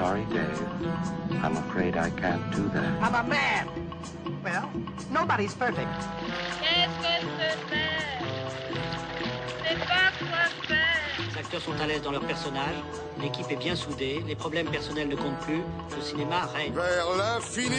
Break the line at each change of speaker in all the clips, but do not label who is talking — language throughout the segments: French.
Sorry, Dave. I'm afraid I can't do that.
I'm a man. Well, nobody's perfect.
Qu'est-ce que c'est C'est pas quoi faire.
Les acteurs sont à l'aise dans leur personnage, l'équipe est bien soudée, les problèmes personnels ne comptent plus, le cinéma règne.
Vers l'infini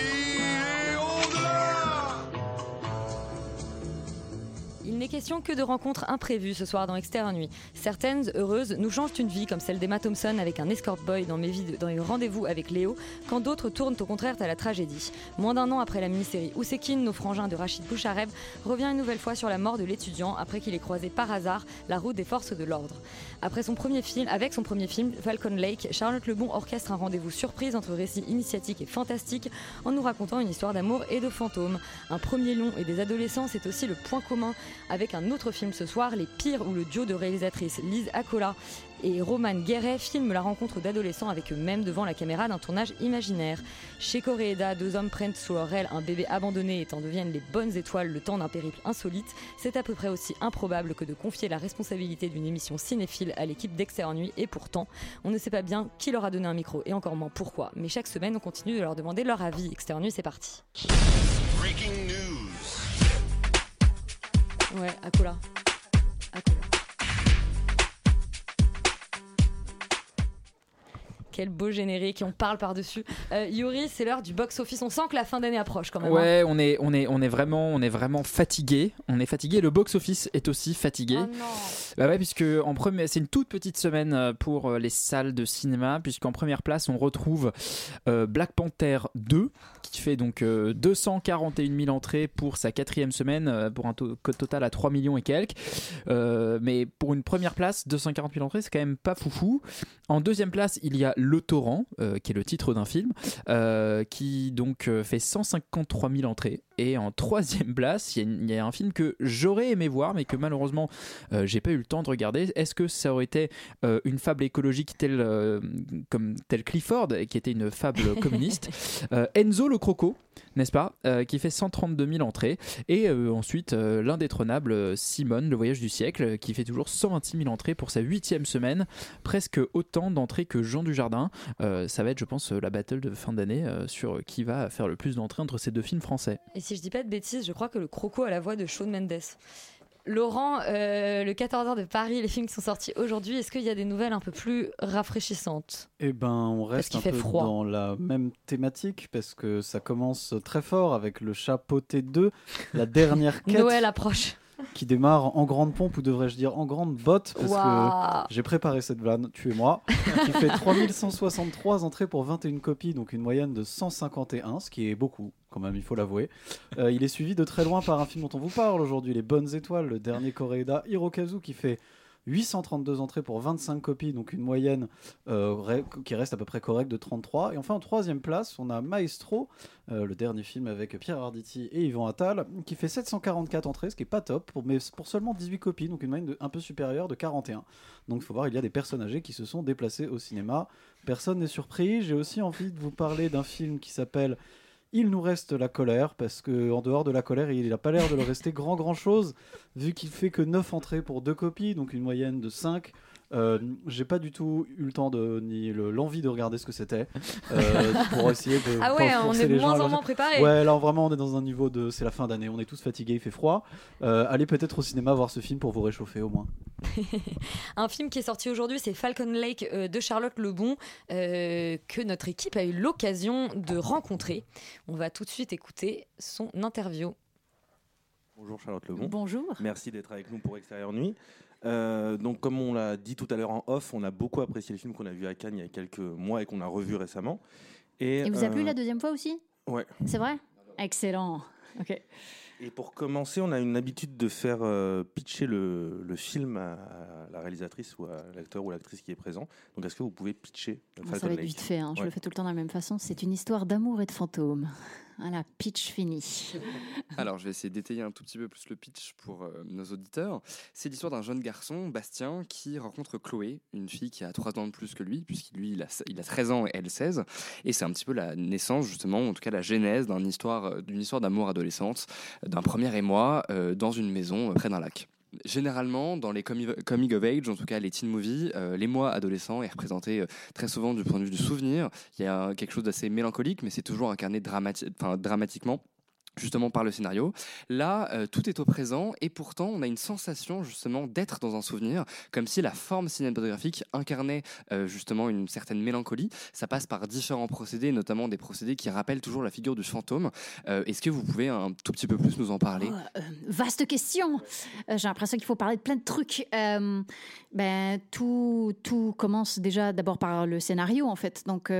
question que de rencontres imprévues ce soir dans Extérieur Nuit. Certaines, heureuses, nous changent une vie, comme celle d'Emma Thompson avec un escort boy dans, mes dans rendez-vous avec Léo, quand d'autres tournent au contraire à la tragédie. Moins d'un an après la mini-série Oussekine, nos frangins de Rachid Boucharev revient une nouvelle fois sur la mort de l'étudiant après qu'il ait croisé par hasard la route des forces de l'ordre. Après son premier film, avec son premier film, Falcon Lake, Charlotte Lebon orchestre un rendez-vous surprise entre récits initiatiques et fantastiques en nous racontant une histoire d'amour et de fantômes. Un premier long et des adolescents, c'est aussi le point commun avec un autre film ce soir, Les Pires, où le duo de réalisatrices Lise Acola et Roman Guéret filment la rencontre d'adolescents avec eux-mêmes devant la caméra d'un tournage imaginaire. Chez Coréeda, deux hommes prennent sous leur aile un bébé abandonné et en deviennent les bonnes étoiles le temps d'un périple insolite. C'est à peu près aussi improbable que de confier la responsabilité d'une émission cinéphile à l'équipe d'Extérieur Nuit et pourtant, on ne sait pas bien qui leur a donné un micro et encore moins pourquoi. Mais chaque semaine, on continue de leur demander leur avis. Extérieur Nuit, c'est parti.
Breaking news.
Ouais, Acola. Acola. Quel beau générique, et on parle par-dessus. Euh, Yuri, c'est l'heure du box-office. On sent que la fin d'année approche quand même. hein.
Ouais, on est, on est, on est vraiment, on est vraiment fatigué. On est fatigué. Le box office est aussi fatigué.
Oh non.
Bah ouais, puisque en c'est une toute petite semaine euh, pour euh, les salles de cinéma, puisqu'en première place on retrouve euh, Black Panther 2, qui fait donc euh, 241 000 entrées pour sa quatrième semaine, pour un code total à 3 millions et quelques. Mais pour une première place, 240 000 entrées, c'est quand même pas foufou. En deuxième place, il y a Le Torrent, qui est le titre d'un film, qui donc fait 153 000 entrées. Et en troisième place, il y, y a un film que j'aurais aimé voir, mais que malheureusement j'ai pas eu le temps de regarder. Est-ce que ça aurait été euh, une fable écologique telle, euh, comme telle Clifford, qui était une fable communiste Euh, Enzo le croco, n'est-ce pas Euh, Qui fait 132 000 entrées. Et euh, ensuite, euh, l'indétrônable Simone, le voyage du siècle, qui fait toujours 126 000 entrées pour sa huitième semaine. Presque autant d'entrées que Jean Dujardin. Euh, ça va être, je pense, la battle de fin d'année euh, sur qui va faire le plus d'entrées entre ces deux films français.
Et si je dis pas de bêtises, je crois que le croco a la voix de Shawn Mendes. Laurent, euh, le 14h de Paris, les films qui sont sortis aujourd'hui, est-ce qu'il y a des nouvelles un peu plus rafraîchissantes?
Eh ben, on reste un peu
froid.
dans la même thématique parce que ça commence très fort avec le chapeauté 2, la dernière quête
Noël approche.
Qui démarre en grande pompe ou devrais-je dire en grande botte parce que j'ai préparé cette vanne, tu et moi, qui fait 3163 entrées pour 21 copies, donc une moyenne de 151, ce qui est beaucoup quand même, il faut l'avouer. Euh, il est suivi de très loin par un film dont on vous parle aujourd'hui, Les Bonnes Étoiles, le dernier Koreeda Hirokazu qui fait 832 entrées pour 25 copies, donc une moyenne euh, qui reste à peu près correcte de 33. Et enfin, en troisième place, on a Maestro, euh, le dernier film avec Pierre Arditi et Yvan Attal, qui fait 744 entrées, ce qui est pas top, mais pour seulement 18 copies, donc une moyenne un peu supérieure de 41. Donc il faut voir, il y a des personnes âgées qui se sont déplacées au cinéma. Personne n'est surpris. J'ai aussi envie de vous parler d'un film qui s'appelle il nous reste la colère, parce que en dehors de la colère, il n'a pas l'air de le rester grand grand chose, vu qu'il fait que 9 entrées pour deux copies, donc une moyenne de 5. Euh, j'ai pas du tout eu le temps de ni le- l'envie de regarder ce que c'était euh, pour essayer de
Ah ouais, on est de moins en moins préparés.
Ouais, là vraiment on est dans un niveau de c'est la fin d'année, on est tous fatigués, il fait froid. Euh, allez peut-être au cinéma voir ce film pour vous réchauffer au moins.
Un film qui est sorti aujourd'hui, c'est Falcon Lake euh, de Charlotte Lebon, euh, que notre équipe a eu l'occasion de rencontrer. On va tout de suite écouter son interview.
Bonjour Charlotte Lebon.
Bonjour.
Merci d'être avec nous pour Extérieur Nuit. Euh, donc comme on l'a dit tout à l'heure en off, on a beaucoup apprécié le film qu'on a vu à Cannes il y a quelques mois et qu'on a revu
Et
récemment.
vous a plu
euh,
la deuxième fois aussi?
Ouais.
C'est vrai? Excellent. Ok.
Et pour commencer, on a une habitude de faire euh, pitcher le, le film à, à la réalisatrice ou à l'acteur ou l'actrice qui est présent. Donc, est-ce que vous pouvez pitcher euh,
Moi, ça va être vite fait, hein. je le fais tout le temps de la même façon. C'est une histoire d'amour et de fantômes. Voilà, pitch fini.
Alors, je vais essayer d'étayer un tout petit peu plus le pitch pour euh, nos auditeurs. C'est l'histoire d'un jeune garçon, Bastien, qui rencontre Chloé, une fille qui a 3 ans de plus que lui, puisqu'il lui, il a, il a 13 ans et elle 16. Et c'est un petit peu la naissance, justement, en tout cas la genèse d'une histoire, euh, d'une histoire d'amour adolescente, d'un premier émoi euh, dans une maison euh, près d'un lac. Généralement, dans les comi- coming of age, en tout cas les teen movies, euh, l'émoi adolescent est représenté euh, très souvent du point de vue du souvenir. Il y a quelque chose d'assez mélancolique, mais c'est toujours incarné dramatiquement justement par le scénario. Là, euh, tout est au présent et pourtant on a une sensation justement d'être dans un souvenir, comme si la forme cinématographique incarnait euh, justement une certaine mélancolie. Ça passe par différents procédés, notamment des procédés qui rappellent toujours la figure du fantôme. Euh, Est-ce que vous pouvez un tout petit peu plus nous en parler?
Oh, vaste question. J'ai l'impression qu'il faut parler de plein de trucs. Ben, tout, tout commence déjà d'abord par le scénario, en fait. Donc,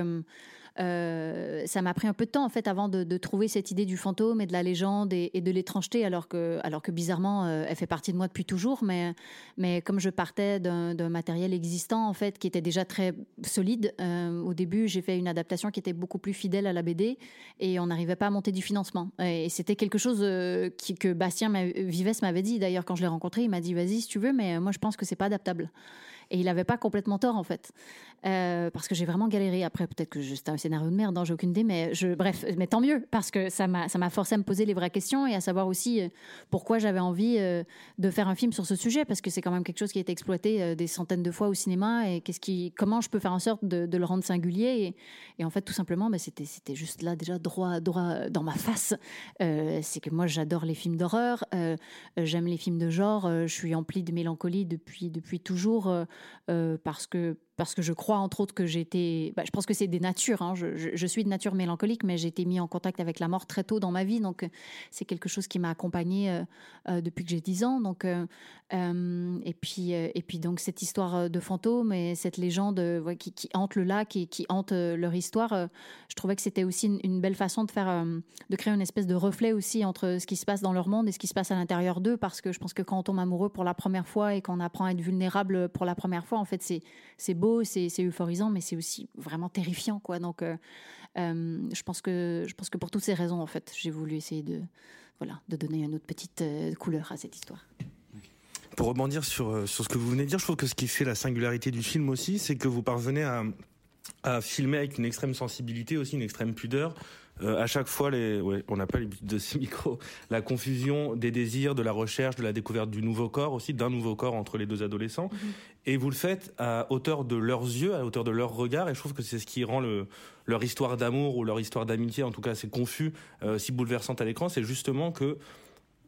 euh, ça m'a pris un peu de temps, en fait, avant de, trouver cette idée du fantôme et de la légende et, de l'étrangeté, alors que, alors que bizarrement, euh, elle fait partie de moi depuis toujours. Mais, mais comme je partais d'un matériel existant, en fait, qui était déjà très solide, euh, au début, j'ai fait une adaptation qui était beaucoup plus fidèle à la BD et on n'arrivait pas à monter du financement. Et c'était quelque chose que Bastien Vives m'avait dit. D'ailleurs, quand je l'ai rencontré, il m'a dit Vas-y, si tu veux, mais moi, je pense que c'est pas adaptable. Et il n'avait pas complètement tort, en fait. Euh, parce que j'ai vraiment galéré. Après, peut-être que c'était un scénario de merde, hein, j'ai aucune idée, mais bref, mais tant mieux, parce que ça m'a ça forcé à me poser les vraies questions et à savoir aussi euh, pourquoi j'avais envie euh, de faire un film sur ce sujet, parce que c'est quand même quelque chose qui a été exploité des centaines de fois au cinéma, et qui, comment je peux faire en sorte de, le rendre singulier. Et, en fait, tout simplement, bah, c'était juste là, déjà, droit, droit dans ma face. C'est que moi, j'adore les films d'horreur, j'aime les films de genre, je suis emplie de mélancolie depuis, depuis toujours, parce que parce que je crois entre autres que été, bah, je pense que c'est des natures, hein, je, suis de nature mélancolique, mais j'ai été mis en contact avec la mort très tôt dans ma vie, donc euh, c'est quelque chose qui m'a accompagnée euh, euh, depuis que j'ai 10 ans. Donc, et, puis, et puis donc cette histoire de fantômes et cette légende qui, hante le lac et qui hante leur histoire, je trouvais que c'était aussi une, belle façon de faire, de créer une espèce de reflet aussi entre ce qui se passe dans leur monde et ce qui se passe à l'intérieur d'eux, parce que je pense que quand on tombe amoureux pour la première fois et qu'on apprend à être vulnérable pour la première fois, en fait, c'est c'est c'est euphorisant, mais c'est aussi vraiment terrifiant, quoi. Donc, euh, euh, je pense que je pense que pour toutes ces raisons, en fait, j'ai voulu essayer de voilà de donner une autre petite euh, couleur à cette histoire.
Pour rebondir sur, sur ce que vous venez de dire, je trouve que ce qui fait la singularité du film aussi, c'est que vous parvenez à, à filmer avec une extrême sensibilité, aussi une extrême pudeur. Euh, à chaque fois, les, ouais, on n'a pas l'habitude de ces micros, la confusion des désirs, de la recherche, de la découverte du nouveau corps, aussi d'un nouveau corps entre les deux adolescents. Et vous le faites à hauteur de leurs yeux, à hauteur de leur regard, et je trouve que c'est ce qui rend le, leur histoire d'amour ou leur histoire d'amitié, en tout cas, c'est confus, euh, si bouleversante à l'écran, c'est justement que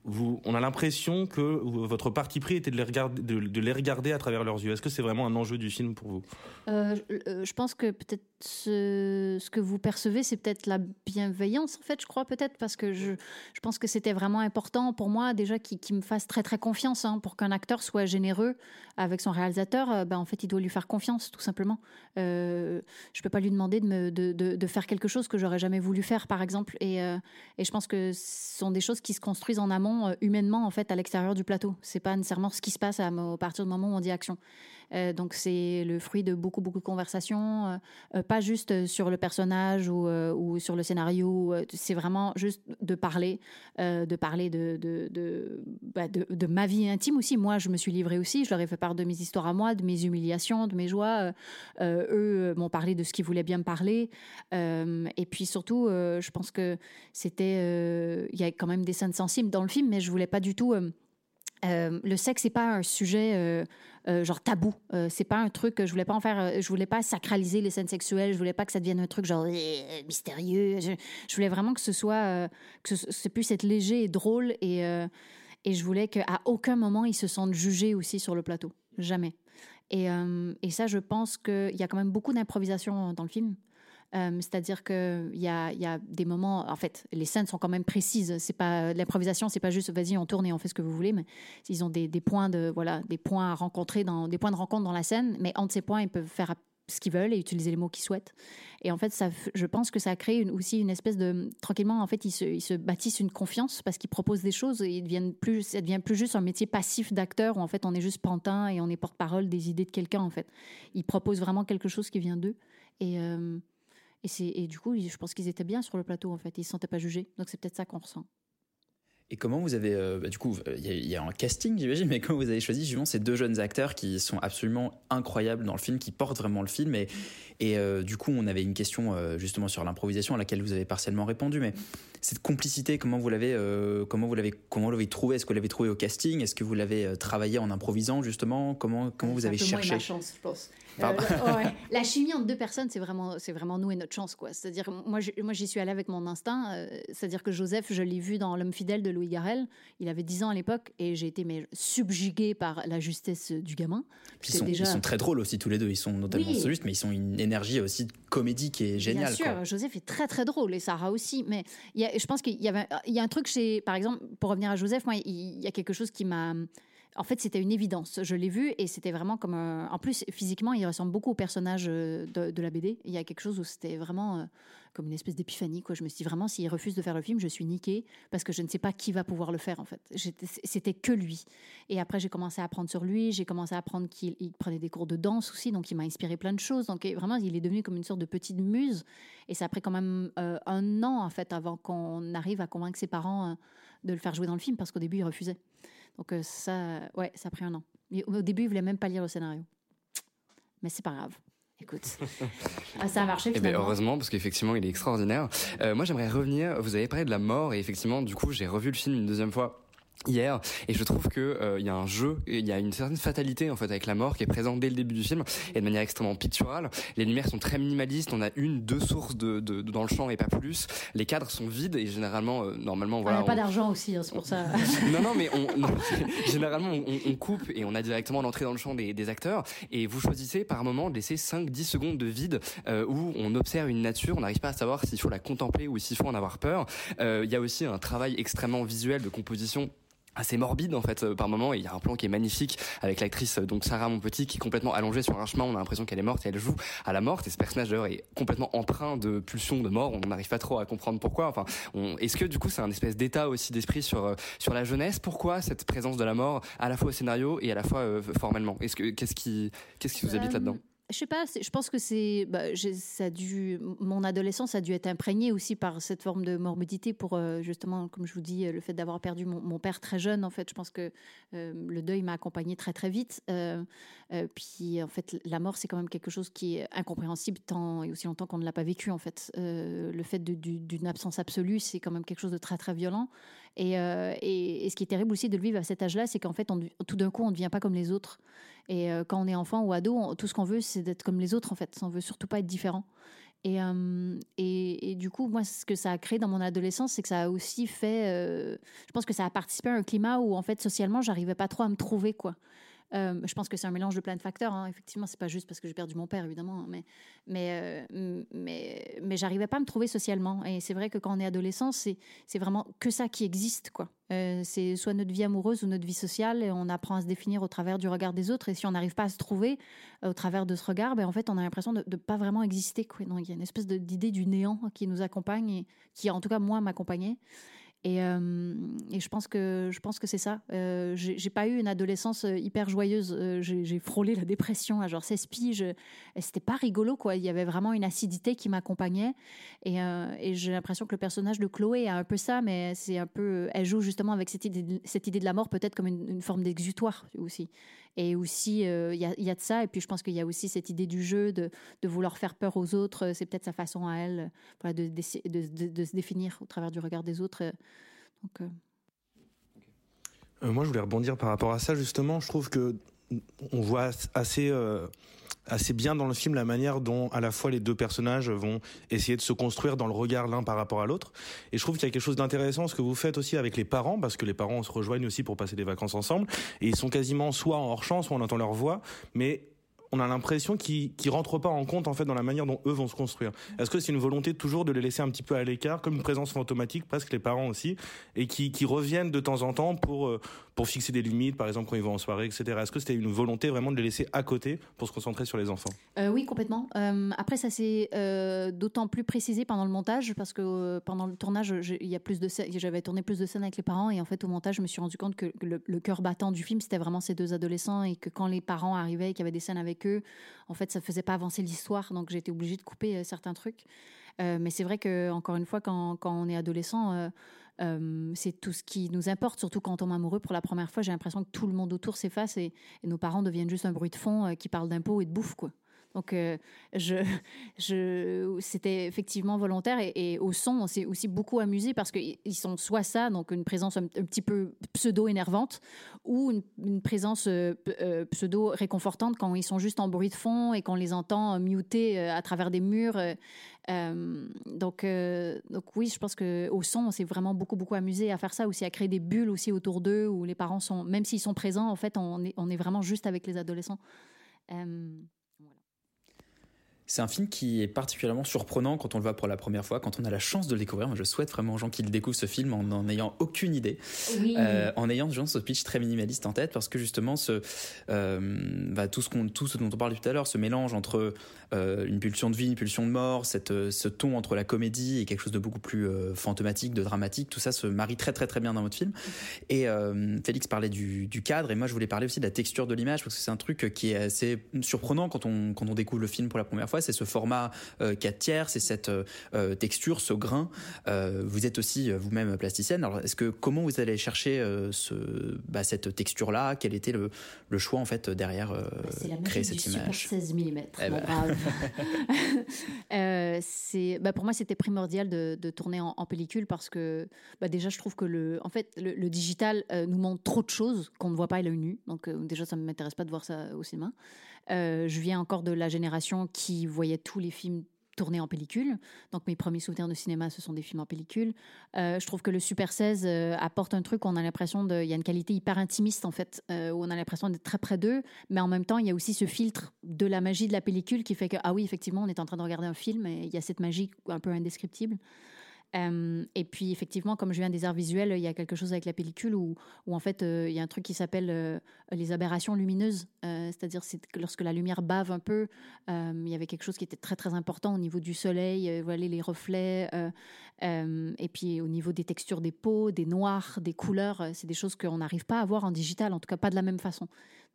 on a l'impression que votre parti pris était de les regarder, à travers leurs yeux. Est-ce que c'est vraiment un enjeu du film pour vous?
Euh, je- euh, je pense que peut-être ce, que vous percevez, c'est peut-être la bienveillance, en fait, je crois, peut-être, parce que je, pense que c'était vraiment important pour moi, déjà, qu'il me fasse très, très confiance, hein, pour qu'un acteur soit généreux avec son réalisateur, euh, ben, en fait, il doit lui faire confiance, tout simplement. Euh, je peux pas lui demander de, faire quelque chose que j'aurais jamais voulu faire, par exemple. Et, euh, et je pense que ce sont des choses qui se construisent en amont, euh, humainement, en fait, à l'extérieur du plateau. C'est pas nécessairement ce qui se passe à, à partir du moment où on dit action. Euh, donc c'est le fruit de beaucoup beaucoup de conversations, euh, euh, pas juste sur le personnage ou, sur le scénario. C'est vraiment juste de parler, de parler de bah, de de ma vie intime aussi. Moi, je me suis livrée aussi. Je leur ai fait part de mes histoires à moi, de mes humiliations, de mes joies. Eux m'ont parlé de ce qu'ils voulaient bien me parler. Et puis surtout, je pense que c'était, il y a quand même des scènes sensibles dans le film, mais je voulais pas du tout. le sexe c'est pas un sujet euh, genre tabou. Euh, c'est pas un truc je voulais pas en faire euh, je voulais pas sacraliser les scènes sexuelles je voulais pas que ça devienne un truc genre mystérieux. Je, voulais vraiment que ce soit que ce, puisse être léger et drôle et et je voulais qu'à aucun moment ils se sentent jugés aussi sur le plateau. Jamais. Et, et ça je pense qu'il y a quand même beaucoup d'improvisation dans le film euh, C'est-à-dire qu'il y a, y a des moments, en fait, les scènes sont quand même précises. C'est pas l'improvisation, c'est pas juste vas-y on tourne et on fait ce que vous voulez, mais ils ont des, points de voilà, des points à rencontrer dans des points de rencontre dans la scène. Mais entre ces points, ils peuvent faire ce qu'ils veulent et utiliser les mots qu'ils souhaitent. Et en fait, je pense que ça a créé une- aussi une espèce de tranquillement. En fait, ils se, ils se bâtissent une confiance parce qu'ils proposent des choses et ils deviennent plus, ça devient plus juste un métier passif d'acteur où en fait on est juste pantin et on est porte-parole des idées de quelqu'un. En fait, ils proposent vraiment quelque chose qui vient d'eux et euh, et, c'est, et du coup, je pense qu'ils étaient bien sur le plateau, en fait. Ils ne se sentaient pas jugés. Donc, c'est peut-être ça qu'on ressent.
Et comment vous avez, euh, bah, du coup, il y, a- il y a un casting, j'imagine, mais comment vous avez choisi justement ces deux jeunes acteurs qui sont absolument incroyables dans le film, qui portent vraiment le film? Et, et euh, du coup, on avait une question euh, justement sur l'improvisation à laquelle vous avez partiellement répondu, mais cette complicité, comment vous l'avez, euh, comment vous l'avez, comment vous l'avez trouvée? Est-ce que vous l'avez trouvée au casting? Est-ce que vous l'avez euh, travaillé en improvisant justement? Comment, comment vous avez
C'est un peu
cherché
moins ma chance, je pense. Euh, ouais. La chimie entre deux personnes, c'est vraiment, c'est vraiment nous et notre chance, quoi. C'est-à-dire, moi, moi, j'y suis allée avec mon instinct. euh, c'est-à-dire que Joseph, je l'ai vu dans L'homme fidèle de Louis Garrel. Il avait 10 ans à l'époque et j'ai été mais, subjuguée par la justesse du gamin.
Puis ils, sont,
déjà-
ils sont très drôles aussi tous les deux. Ils sont notamment
Oui.
justes, mais ils sont une énergie aussi de comédie qui est géniale.
Bien sûr,
quoi.
Joseph est très très drôle et Sarah aussi. Mais il y a, je pense qu'il y avait, il y a un truc chez, par exemple, pour revenir à Joseph, moi, il il y a quelque chose qui m'a. En fait, c'était une évidence. Je l'ai vu et c'était vraiment comme. un- En plus, physiquement, il ressemble beaucoup au personnage euh, de, la BD. Il y a quelque chose où c'était vraiment euh, comme une espèce d'épiphanie. Quoi. Je me suis dit vraiment, s'il refuse de faire le film, je suis niquée parce que je ne sais pas qui va pouvoir le faire en fait. C'était que lui. Et après, j'ai commencé à apprendre sur lui. J'ai commencé à apprendre qu'il il prenait des cours de danse aussi, donc il m'a inspiré plein de choses. Donc vraiment, il est devenu comme une sorte de petite muse. Et ça a pris quand même euh, un an en fait avant qu'on arrive à convaincre ses parents de le faire jouer dans le film parce qu'au début, il refusait. Donc euh, ça, ouais, ça a pris un an. Au début, il voulait même pas lire le scénario. Mais c'est pas grave. Écoute, ah, ça a marché
Eh ben,
finalement.
heureusement, parce qu'effectivement, il est extraordinaire. Euh, moi, j'aimerais revenir. Vous avez parlé de la mort, et effectivement, du coup, j'ai revu le film une deuxième fois hier et je trouve que euh, il y a un jeu il y a une certaine fatalité en fait avec la mort qui est présente dès le début du film et de manière extrêmement picturale les lumières sont très minimalistes on a une deux sources de, de- de- dans le champ et pas plus les cadres sont vides et généralement euh, normalement
on
voilà
n'a pas
on-
d'argent aussi, hein, c'est pour ça.
non, non, mais on, non, généralement, on, on coupe et on a directement l'entrée dans le champ des, des acteurs. Et vous choisissez par moment de laisser 5-10 secondes de vide euh, où on observe une nature. On n'arrive pas à savoir s'il faut la contempler ou s'il faut en avoir peur. Euh, Il y a aussi un travail extrêmement visuel de composition assez morbide en fait euh, par moment. Et il y a un plan qui est magnifique avec l'actrice euh, donc Sarah Monpetit qui est complètement allongée sur un chemin. On a l'impression qu'elle est morte et elle joue à la mort et ce personnage d'ailleurs est complètement empreint de pulsions de mort. On n'arrive pas trop à comprendre pourquoi. Enfin on- est-ce que du coup c'est un espèce d'état aussi d'esprit sur euh, sur la jeunesse? Pourquoi cette présence de la mort à la fois au scénario et à la fois euh, formellement? Est-ce que qu'est-ce qui qu'est-ce qui vous habite là-dedans?
Je sais pas, je pense que c'est. bah, mon adolescence a dû être imprégnée aussi par cette forme de morbidité pour euh, justement, comme je vous dis, le fait d'avoir perdu mon, père très jeune. En fait, je pense que euh, le deuil m'a accompagnée très très vite. Euh, puis en fait, la mort, c'est quand même quelque chose qui est incompréhensible tant et aussi longtemps qu'on ne l'a pas vécu. En fait, le fait d'une absence absolue, c'est quand même quelque chose de très très violent. Et, euh, et, et ce qui est terrible aussi de le vivre à cet âge-là, c'est qu'en fait, tout d'un coup, on ne devient pas comme les autres. Et euh, quand on est enfant ou ado, tout ce qu'on veut, c'est d'être comme les autres, en fait. On veut surtout pas être différent. Et, euh, et, et du coup, moi, ce que ça a créé dans mon adolescence, c'est que ça a aussi fait. je pense que ça a participé à un climat où, en fait, socialement, j'arrivais pas trop à me trouver, quoi. Euh, je pense que c'est un mélange de plein de facteurs. hein. Effectivement, c'est pas juste parce que j'ai perdu mon père, évidemment, hein, mais mais euh, mais mais j'arrivais pas à me trouver socialement. Et c'est vrai que quand on est adolescent, c'est c'est vraiment que ça qui existe, quoi. Euh, c'est soit notre vie amoureuse ou notre vie sociale, et on apprend à se définir au travers du regard des autres. Et si on n'arrive pas à se trouver euh, au travers de ce regard, ben en fait, on a l'impression de ne pas vraiment exister. Quoi. Donc, il y a une espèce d'idée du néant qui nous accompagne et qui, en tout cas, moi, m'accompagnait. Et, euh, et je pense que je pense que c'est ça. Euh, j'ai pas eu une adolescence euh, hyper joyeuse. Euh, j'ai frôlé la dépression à genre 16 piges. C'était pas rigolo quoi. Il y avait vraiment une acidité qui m'accompagnait. Et, j'ai l'impression que le personnage de Chloé a un peu ça, mais c'est un peu. Elle joue justement avec cette idée de, cette idée de la mort peut-être comme une, une forme d'exutoire aussi. Et aussi euh, il y, a, de ça. Et puis je pense qu'il y a aussi cette idée du jeu de, vouloir faire peur aux autres. C'est peut-être sa façon à elle, euh, de, se définir au travers du regard des autres. Euh,
Euh, moi, je voulais rebondir par rapport à ça, justement. Je trouve que on voit assez, euh, assez bien dans le film la manière dont, à la fois, les deux personnages vont essayer de se construire dans le regard l'un par rapport à l'autre. Et je trouve qu'il y a quelque chose d'intéressant, ce que vous faites aussi avec les parents, parce que les parents se rejoignent aussi pour passer des vacances ensemble. Et ils sont quasiment soit en hors champ, soit on entend leur voix. Mais on a l'impression qu'ils ne rentrent pas en compte en fait dans la manière dont eux vont se construire. Est-ce que c'est une volonté toujours de les laisser un petit peu à l'écart, comme une présence fantomatique, presque les parents aussi, et qui, qui reviennent de temps en temps pour, euh, pour fixer des limites, par exemple quand ils vont en soirée, etc. Est-ce que c'était une volonté vraiment de les laisser à côté pour se concentrer sur les enfants?
Euh, oui, complètement. Euh, après, ça s'est euh, d'autant plus précisé pendant le montage parce que pendant le tournage, j'avais tourné plus de scènes avec les parents et en fait, au montage, je me suis rendu compte que le, cœur battant du film, c'était vraiment ces deux adolescents et que quand les parents arrivaient et qu'il y avait des scènes avec eux, en fait, ça faisait pas avancer l'histoire. Donc, été obligée de couper certains trucs. Mais c'est vrai que encore une fois, quand on est adolescent. C'est tout ce qui nous importe, surtout quand on tombe amoureux pour la première fois. J'ai l'impression que tout le monde autour s'efface et, et nos parents deviennent juste un bruit de fond euh, qui parle d'impôts et de bouffe, quoi. Donc, euh, c'était effectivement volontaire et, au son, on s'est aussi beaucoup amusé parce qu'ils sont soit ça, donc une présence un, petit peu pseudo-énervante, ou une, présence euh, euh, pseudo-réconfortante quand ils sont juste en bruit de fond et qu'on les entend muter à travers des murs. donc, oui, je pense que au son, on s'est vraiment beaucoup beaucoup amusé à faire ça aussi, à créer des bulles aussi autour d'eux où les parents sont, même s'ils sont présents, en fait, on est, vraiment juste avec les adolescents.
C'est un film qui est particulièrement surprenant quand on le voit pour la première fois, quand on a la chance de le découvrir. Moi, je souhaite vraiment aux gens qui le découvrent ce film en n'en ayant aucune idée,
Oui.
Euh, en ayant genre, ce pitch très minimaliste en tête, parce que justement, ce, euh, bah, tout, ce qu'on, tout ce dont on parlait tout à l'heure, ce mélange entre euh, une pulsion de vie, une pulsion de mort, cette, ce ton entre la comédie et quelque chose de beaucoup plus fantomatique, de dramatique, tout ça se marie très très très bien dans votre film. Et Félix parlait du, du cadre, et moi je voulais parler aussi de la texture de l'image, parce que c'est un truc qui est assez surprenant quand on, quand on découvre le film pour la première fois. C'est ce format euh, 4 tiers, c'est cette euh, euh, texture, ce grain. Euh, vous êtes aussi euh, vous-même plasticienne. Alors, est-ce que comment vous allez chercher euh, ce, bah, cette texture-là? Quel était le, le choix en fait derrière euh,
la
créer cette
du
image?
Super 16 mm.
Eh ben.
Euh, c'est, bah, pour moi, c'était primordial de, de tourner en, en pellicule parce que bah, déjà, je trouve que le, en fait, le, le digital euh, nous montre trop de choses qu'on ne voit pas à l'œil nu. Donc euh, déjà, ça ne m'intéresse pas de voir ça au cinéma. Euh, je viens encore de la génération qui voyait tous les films tournés en pellicule. Donc mes premiers souvenirs de cinéma, ce sont des films en pellicule. Euh, je trouve que le Super 16 euh, apporte un truc où on a l'impression de... Il y a une qualité hyper intimiste, en fait, où on a l'impression d'être très près d'eux, mais en même temps, il y a aussi ce filtre de la magie de la pellicule qui fait que, ah oui, effectivement, on est en train de regarder un film et il y a cette magie un peu indescriptible. Et puis effectivement, comme je viens des arts visuels, il y a quelque chose avec la pellicule où, en fait il y a un truc qui s'appelle les aberrations lumineuses, c'est-à-dire c'est que lorsque la lumière bave un peu, il y avait quelque chose qui était très très important au niveau du soleil, voilà les reflets, et puis au niveau des textures des peaux, des noirs, des couleurs, c'est des choses qu'on n'arrive pas à voir en digital, en tout cas pas de la même façon.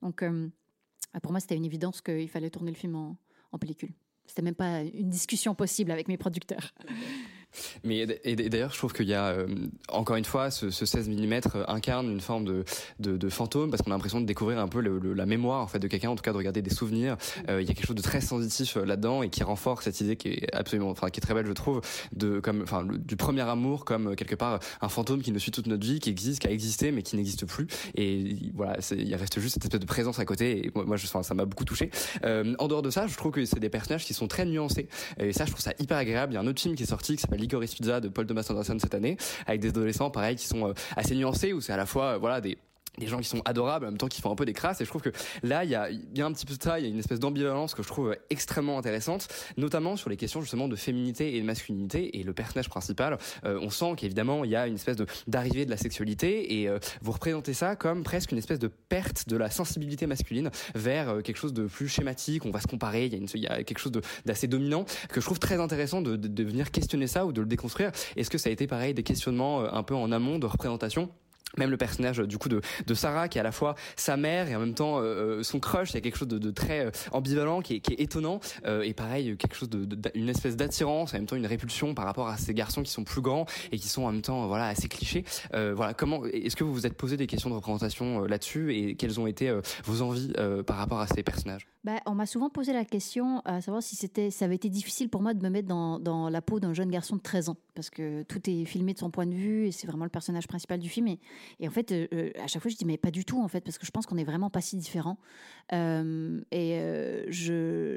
Donc euh, pour moi c'était une évidence qu'il fallait tourner le film en, en pellicule. C'était même pas une discussion possible avec mes producteurs.
Mais et d'ailleurs, je trouve qu'il y a euh, encore une fois ce, ce 16 mm incarne une forme de, de, fantôme parce qu'on a l'impression de découvrir un peu la mémoire en fait de quelqu'un, en tout cas de regarder des souvenirs. Euh, il y a quelque chose de très sensitif euh, là-dedans et qui renforce cette idée qui est absolument, enfin qui est très belle, je trouve, de comme, enfin du premier amour comme euh, quelque part un fantôme qui nous suit toute notre vie, qui existe, qui a existé mais qui n'existe plus. Et voilà, il reste juste cette espèce de présence à côté. Et moi, moi, je, enfin, ça m'a beaucoup touché. Euh, en dehors de ça, je trouve que c'est des personnages qui sont très nuancés. Et ça, je trouve ça hyper agréable. Il y a un autre film qui est sorti qui s'appelle De Paul Thomas Anderson cette année, avec des adolescents, pareil, qui sont euh, assez nuancés, où c'est à la fois, euh, voilà, des des gens qui sont adorables en même temps qui font un peu des crasses et je trouve que là il y a, y a un petit peu de ça il y a une espèce d'ambivalence que je trouve euh, extrêmement intéressante notamment sur les questions justement de féminité et de masculinité et le personnage principal euh, on sent qu'évidemment il y a une espèce d'arrivée de la sexualité et euh, vous représentez ça comme presque une espèce de perte de la sensibilité masculine vers quelque chose de plus schématique on va se comparer il y a, quelque chose d'assez dominant que je trouve très intéressant de, de, venir questionner ça ou de le déconstruire. Est-ce que ça a été pareil des questionnements un peu en amont de représentation même le personnage euh, du coup de, de Sarah qui est à la fois sa mère et en même temps euh, son crush il y a quelque chose de, de très euh, ambivalent qui est, qui est étonnant. Euh, et pareil quelque chose de, une espèce d'attirance en même temps une répulsion par rapport à ces garçons qui sont plus grands et qui sont en même temps euh, voilà assez clichés. Euh, voilà comment est-ce que vous vous êtes posé des questions de représentation euh, là-dessus et quelles ont été euh, vos envies euh, par rapport à ces personnages?
Bah, on m'a souvent posé la question à savoir si c'était, ça avait été difficile pour moi de me mettre dans, la peau d'un jeune garçon de 13 ans, parce que tout est filmé de son point de vue et c'est vraiment le personnage principal du film. Et, en fait, euh, euh, à chaque fois, je dis mais pas du tout en fait, parce que je pense qu'on est vraiment pas si différents. Euh, et euh,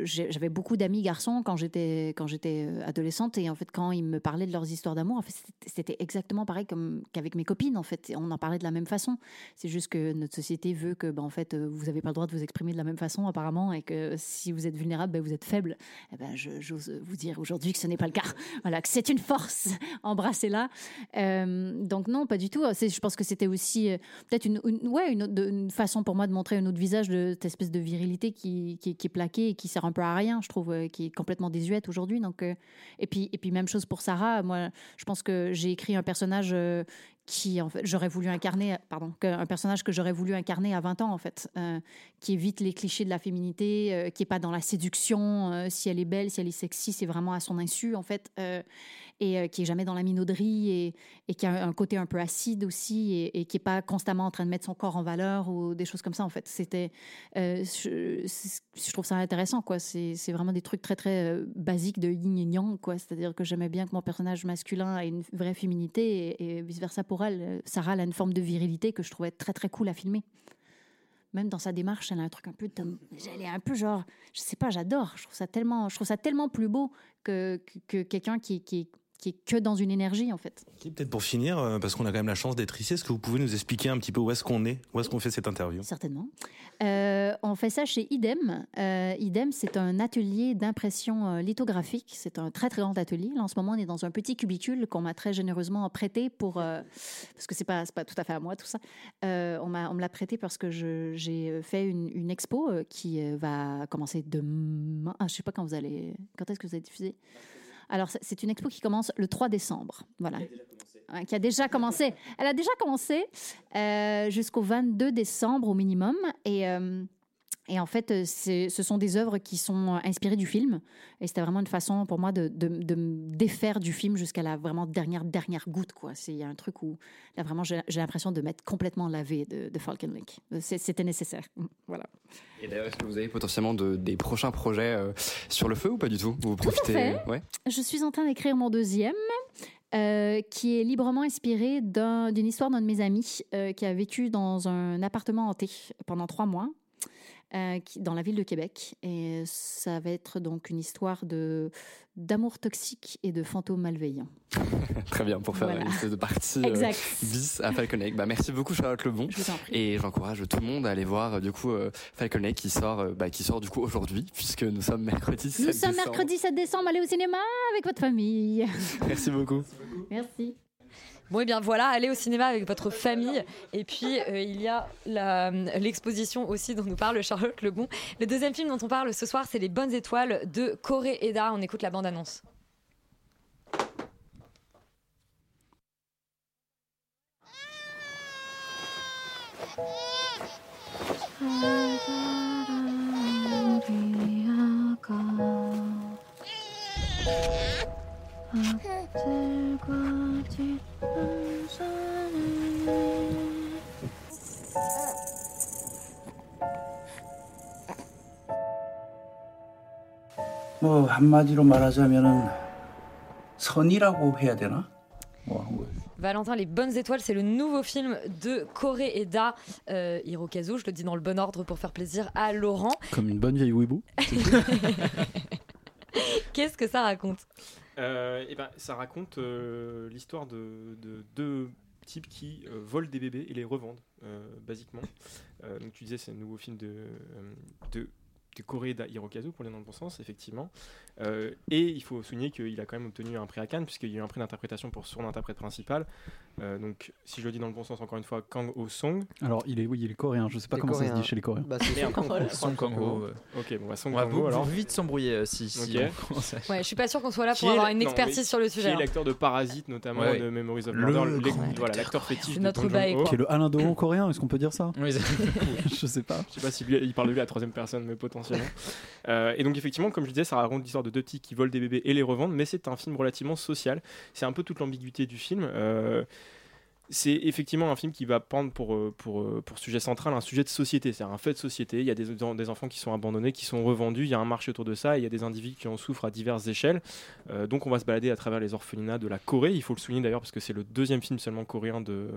j'avais beaucoup d'amis garçons quand j'étais euh, adolescente et en fait quand ils me parlaient de leurs histoires d'amour, c'était- exactement pareil qu'avec mes copines en fait. On en parlait de la même façon. C'est juste que notre société veut que ben, en fait euh, vous avez pas le droit de vous exprimer de la même façon apparemment et que si vous êtes vulnérable, ben, vous êtes faible. Eh ben, j'ose vous dire aujourd'hui que ce n'est pas le cas. Voilà, que c'est une force. Embrassez-la. Euh, donc non, pas du tout. Je pense que c'était aussi euh, peut-être une, ouais, une, façon pour moi de montrer un autre visage de cette espèce de virilité qui, est plaquée et qui sert un peu à rien, je trouve, euh, qui est complètement désuète aujourd'hui. Et puis et puis même chose pour Sarah. Moi, je pense que j'ai écrit un personnage. Qui en fait j'aurais voulu incarner pardon un personnage que j'aurais voulu incarner à 20 ans en fait euh, qui évite les clichés de la féminité euh, qui est pas dans la séduction euh, si elle est belle si elle est sexy c'est vraiment à son insu en fait et qui est jamais dans la minauderie et, et qui a un côté un peu acide aussi et, et qui est pas constamment en train de mettre son corps en valeur ou des choses comme ça en fait. C'était je, c'est- trouve ça intéressant quoi. C'est c'est vraiment des trucs très très basiques de yin et yang quoi. C'est-à-dire que j'aimais bien que mon personnage masculin ait une vraie féminité et, vice versa pour Euh, Sarah elle a une forme de virilité que je trouvais très très cool à filmer même dans sa démarche, elle a un truc un peu, elle est un peu genre, je sais pas, j'adore. Je trouve ça tellement, je trouve ça tellement plus beau que, que, que quelqu'un qui, qui est que dans une énergie en fait.
Peut-être pour finir, euh, parce qu'on a quand même la chance d'être ici, est-ce que vous pouvez nous expliquer un petit peu où est-ce qu'on est, où est-ce qu'on fait cette interview?
Certainement. Euh, on fait ça chez Idem. Euh, Idem, c'est un atelier d'impression lithographique. C'est un très très grand atelier. Là, en ce moment, on est dans un petit cubicule qu'on m'a très généreusement prêté pour euh, parce que c'est pas pas tout à fait à moi tout ça. On m'a on me l'a prêté parce que j'ai fait une, une expo qui va commencer demain. Ah, je sais pas quand vous allez quand est-ce que vous allez diffuser? Alors, c'est- une expo qui commence le 3 décembre. Voilà. Ouais, Qui a déjà commencé. Elle a déjà commencé euh, jusqu'au 22 décembre au minimum. Et, euh, et en fait, euh, ce sont des œuvres qui sont euh, inspirées du film. Et c'était vraiment une façon pour moi de, de, de me défaire du film jusqu'à la vraiment dernière, dernière goutte. Il y a un truc où là, vraiment, j'ai l'impression de m'être complètement lavé de, de Falcon. C'est- C'était nécessaire. Voilà.
Et d'ailleurs, est-ce que vous avez potentiellement de- des prochains projets euh, sur le feu ou pas du tout? Vous profitez
fait.
Ouais.
Je suis en train d'écrire mon deuxième, euh, qui est librement inspiré d'un- d'une histoire d'un de mes amis euh, qui a vécu dans un appartement hanté pendant trois mois. Euh, qui- dans la ville de Québec. Et ça va être donc une histoire de d'amour toxique et de fantômes malveillants.
Très bien, pour faire
Voilà.
une espèce de partie euh, bis à Falcon Lake. Bah, merci beaucoup Charlotte Lebon.
Je vous en prie.
Et j'encourage tout le monde à aller voir du coup euh, Falcon Lake qui sort, bah, qui sort du coup aujourd'hui puisque nous sommes mercredi 7
Nous sommes
décembre.
mercredi 7 décembre, allez au cinéma avec votre famille.
Merci beaucoup.
Merci.
Bon, et bien voilà, allez au cinéma avec votre famille. Et puis, euh, il y a la- l'exposition aussi dont nous parle Charlotte Lebon. Le deuxième film dont on parle ce soir, c'est Les Bonnes Étoiles de Corée Eda. On écoute la bande-annonce.
뭐 한마디로 말하자면은 선이라고 해야 되나? 뭐
Valentin, Les Bonnes Étoiles, c'est le nouveau film de Corée Eda euh, Hirokazu. Je le dis dans le bon ordre pour faire plaisir à Laurent.
Comme une bonne vieille Weeboo.
Qu'est-ce que ça raconte
Euh, eh ben, ça raconte euh, l'histoire de, de deux types qui euh, volent des bébés et les revendent, basiquement. Donc tu disais, c'est un nouveau film de, de, de Koreeda Hirokazu, pour aller dans le bon sens, effectivement. Et il faut souligner qu'il a quand même obtenu un prix à Cannes, puisqu'il y a eu un prix d'interprétation pour son interprète principal. Euh, donc, si je le dis dans le bon sens, encore une fois, Kang Ho-song.
Alors, il est, oui, il est coréen. Je sais pas comment ça se dit chez les Coréens.
Bah, c'est Merde, Song.
Song Kang-ho, ouais.
Ok, bon, bah, Song Kang-ho,
vous-
alors.
vite s'embrouiller euh, si, si
Ok.
on commence à-
Ouais, je suis pas sûr qu'on soit là
Qui
pour avoir une expertise sur le
Qui
sujet.
est
hein.
l'acteur de Parasite, notamment
Ouais.
de Memories of
Le
Murder, voilà, l'acteur fétiche de
notre bail.
Qui est le Alain Delon coréen, est-ce qu'on peut dire ça?
Oui,
Je sais pas.
Je sais pas si lui- il parle de lui à la troisième personne, mais potentiellement. Euh, et donc effectivement, comme je disais, ça raconte l'histoire de deux petits qui volent des bébés et les revendent, mais c'est un film relativement social. C'est un peu toute l'ambiguïté du film. Euh, c'est effectivement un film qui va prendre pour, euh, euh, pour sujet central un sujet de société, c'est un fait de société. Il y a des, enfants qui sont abandonnés, qui sont revendus, il y a un marché autour de ça, et il y a des individus qui en souffrent à diverses échelles. Euh, donc on va se balader à travers les orphelinats de la Corée. Il faut le souligner d'ailleurs parce que c'est le deuxième film seulement coréen de,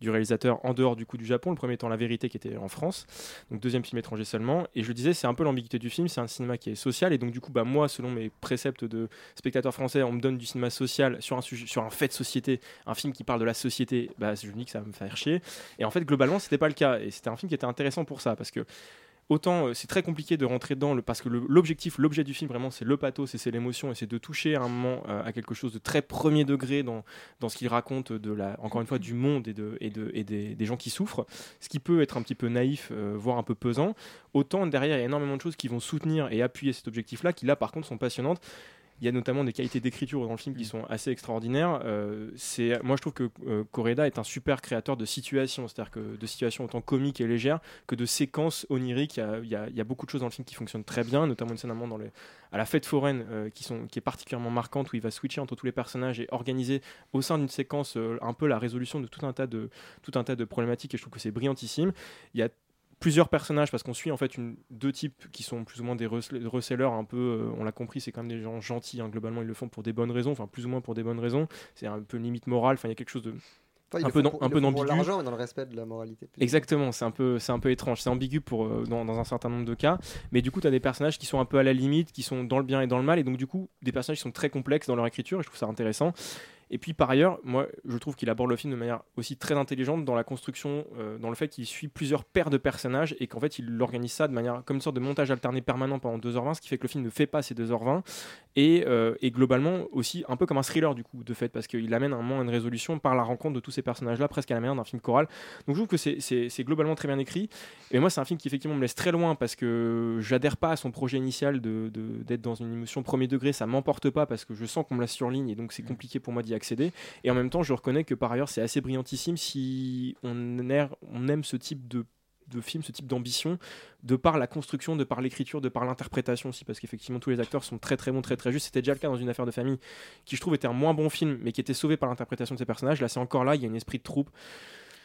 du réalisateur en dehors du coup du Japon. Le premier étant La Vérité qui était en France. Donc deuxième film étranger seulement. Et je le disais, c'est un peu l'ambiguïté du film. C'est un cinéma qui est social et donc du coup, bah moi, selon mes préceptes de spectateur français, on me donne du cinéma social sur un sur un fait de société, un film qui parle de la société. Bah je me dis que ça va me faire chier. Et en fait, globalement, c'était pas le cas. Et c'était un film qui était intéressant pour ça parce que autant euh, c'est très compliqué de rentrer dedans le- parce que l'objectif, l'objet du film vraiment c'est le pathos c'est l'émotion et c'est de toucher à un moment euh, à quelque chose de très premier degré dans, dans ce qu'il raconte de la, encore une fois du monde et, de, et, de, et des, des gens qui souffrent, ce qui peut être un petit peu naïf, euh, voire un peu pesant. Autant derrière il y a énormément de choses qui vont soutenir et appuyer cet objectif-là qui là par contre sont passionnantes. Il y a notamment des qualités d'écriture dans le film qui sont assez extraordinaires. Euh, c'est, moi, je trouve que euh, est un super créateur de situations, c'est-à-dire que de situations autant comiques et légères que de séquences oniriques. Il y a, il y a- il y a beaucoup de choses dans le film qui fonctionnent très bien, notamment une scène à un moment dans les, à la fête foraine euh, qui, sont, qui est particulièrement marquante où il va switcher entre tous les personnages et organiser au sein d'une séquence euh, un peu la résolution de tout un tas de, tout un tas de problématiques. Et je trouve que c'est brillantissime. Il y a plusieurs personnages parce qu'on suit en fait une, deux types qui sont plus ou moins des resellers un peu euh, on l'a compris c'est quand même des gens gentils hein, globalement ils le font pour des bonnes raisons enfin plus ou moins pour des bonnes raisons c'est un peu limite morale enfin il y a quelque chose de
Enfin,
un peu
pour-
un peu d'ambigu
l'argent, mais dans le respect de la moralité. plutôt.
Exactement, c'est un peu, c'est un peu étrange, c'est ambigu pour euh, dans, dans un certain nombre de cas, mais du coup tu as des personnages qui sont un peu à la limite, qui sont dans le bien et dans le mal, et donc du coup des personnages qui sont très complexes dans leur écriture, et je trouve ça intéressant. Et puis par ailleurs, moi je trouve qu'il aborde le film de manière aussi très intelligente dans la construction, euh, dans le fait qu'il suit plusieurs paires de personnages et qu'en fait il organise ça de manière comme une sorte de montage alterné permanent pendant 2h20, ce qui fait que le film ne fait pas ces 2h20 et, euh, et globalement aussi un peu comme un thriller du coup de fait parce qu'il amène un moment à une résolution par la rencontre de tous ces personnages là presque à la manière d'un film choral. Donc je trouve que c'est- globalement très bien écrit. Et moi c'est un film qui effectivement me laisse très loin parce que j'adhère pas à son projet initial de de- d'être dans une émotion premier degré. Ça m'emporte pas parce que je sens qu'on me la surligne et donc c'est compliqué pour moi d'y et en même temps je reconnais que par ailleurs c'est assez brillantissime si on, aime- ce type de de film, ce type d'ambition, de par la construction, de par l'écriture, de par l'interprétation aussi, parce qu'effectivement tous les acteurs sont très très bons, très très justes. C'était déjà le cas dans une affaire de famille, qui je trouve était un moins bon film, mais qui était sauvé par l'interprétation de ces personnages. Là, c'est encore là, il y a un esprit de troupe.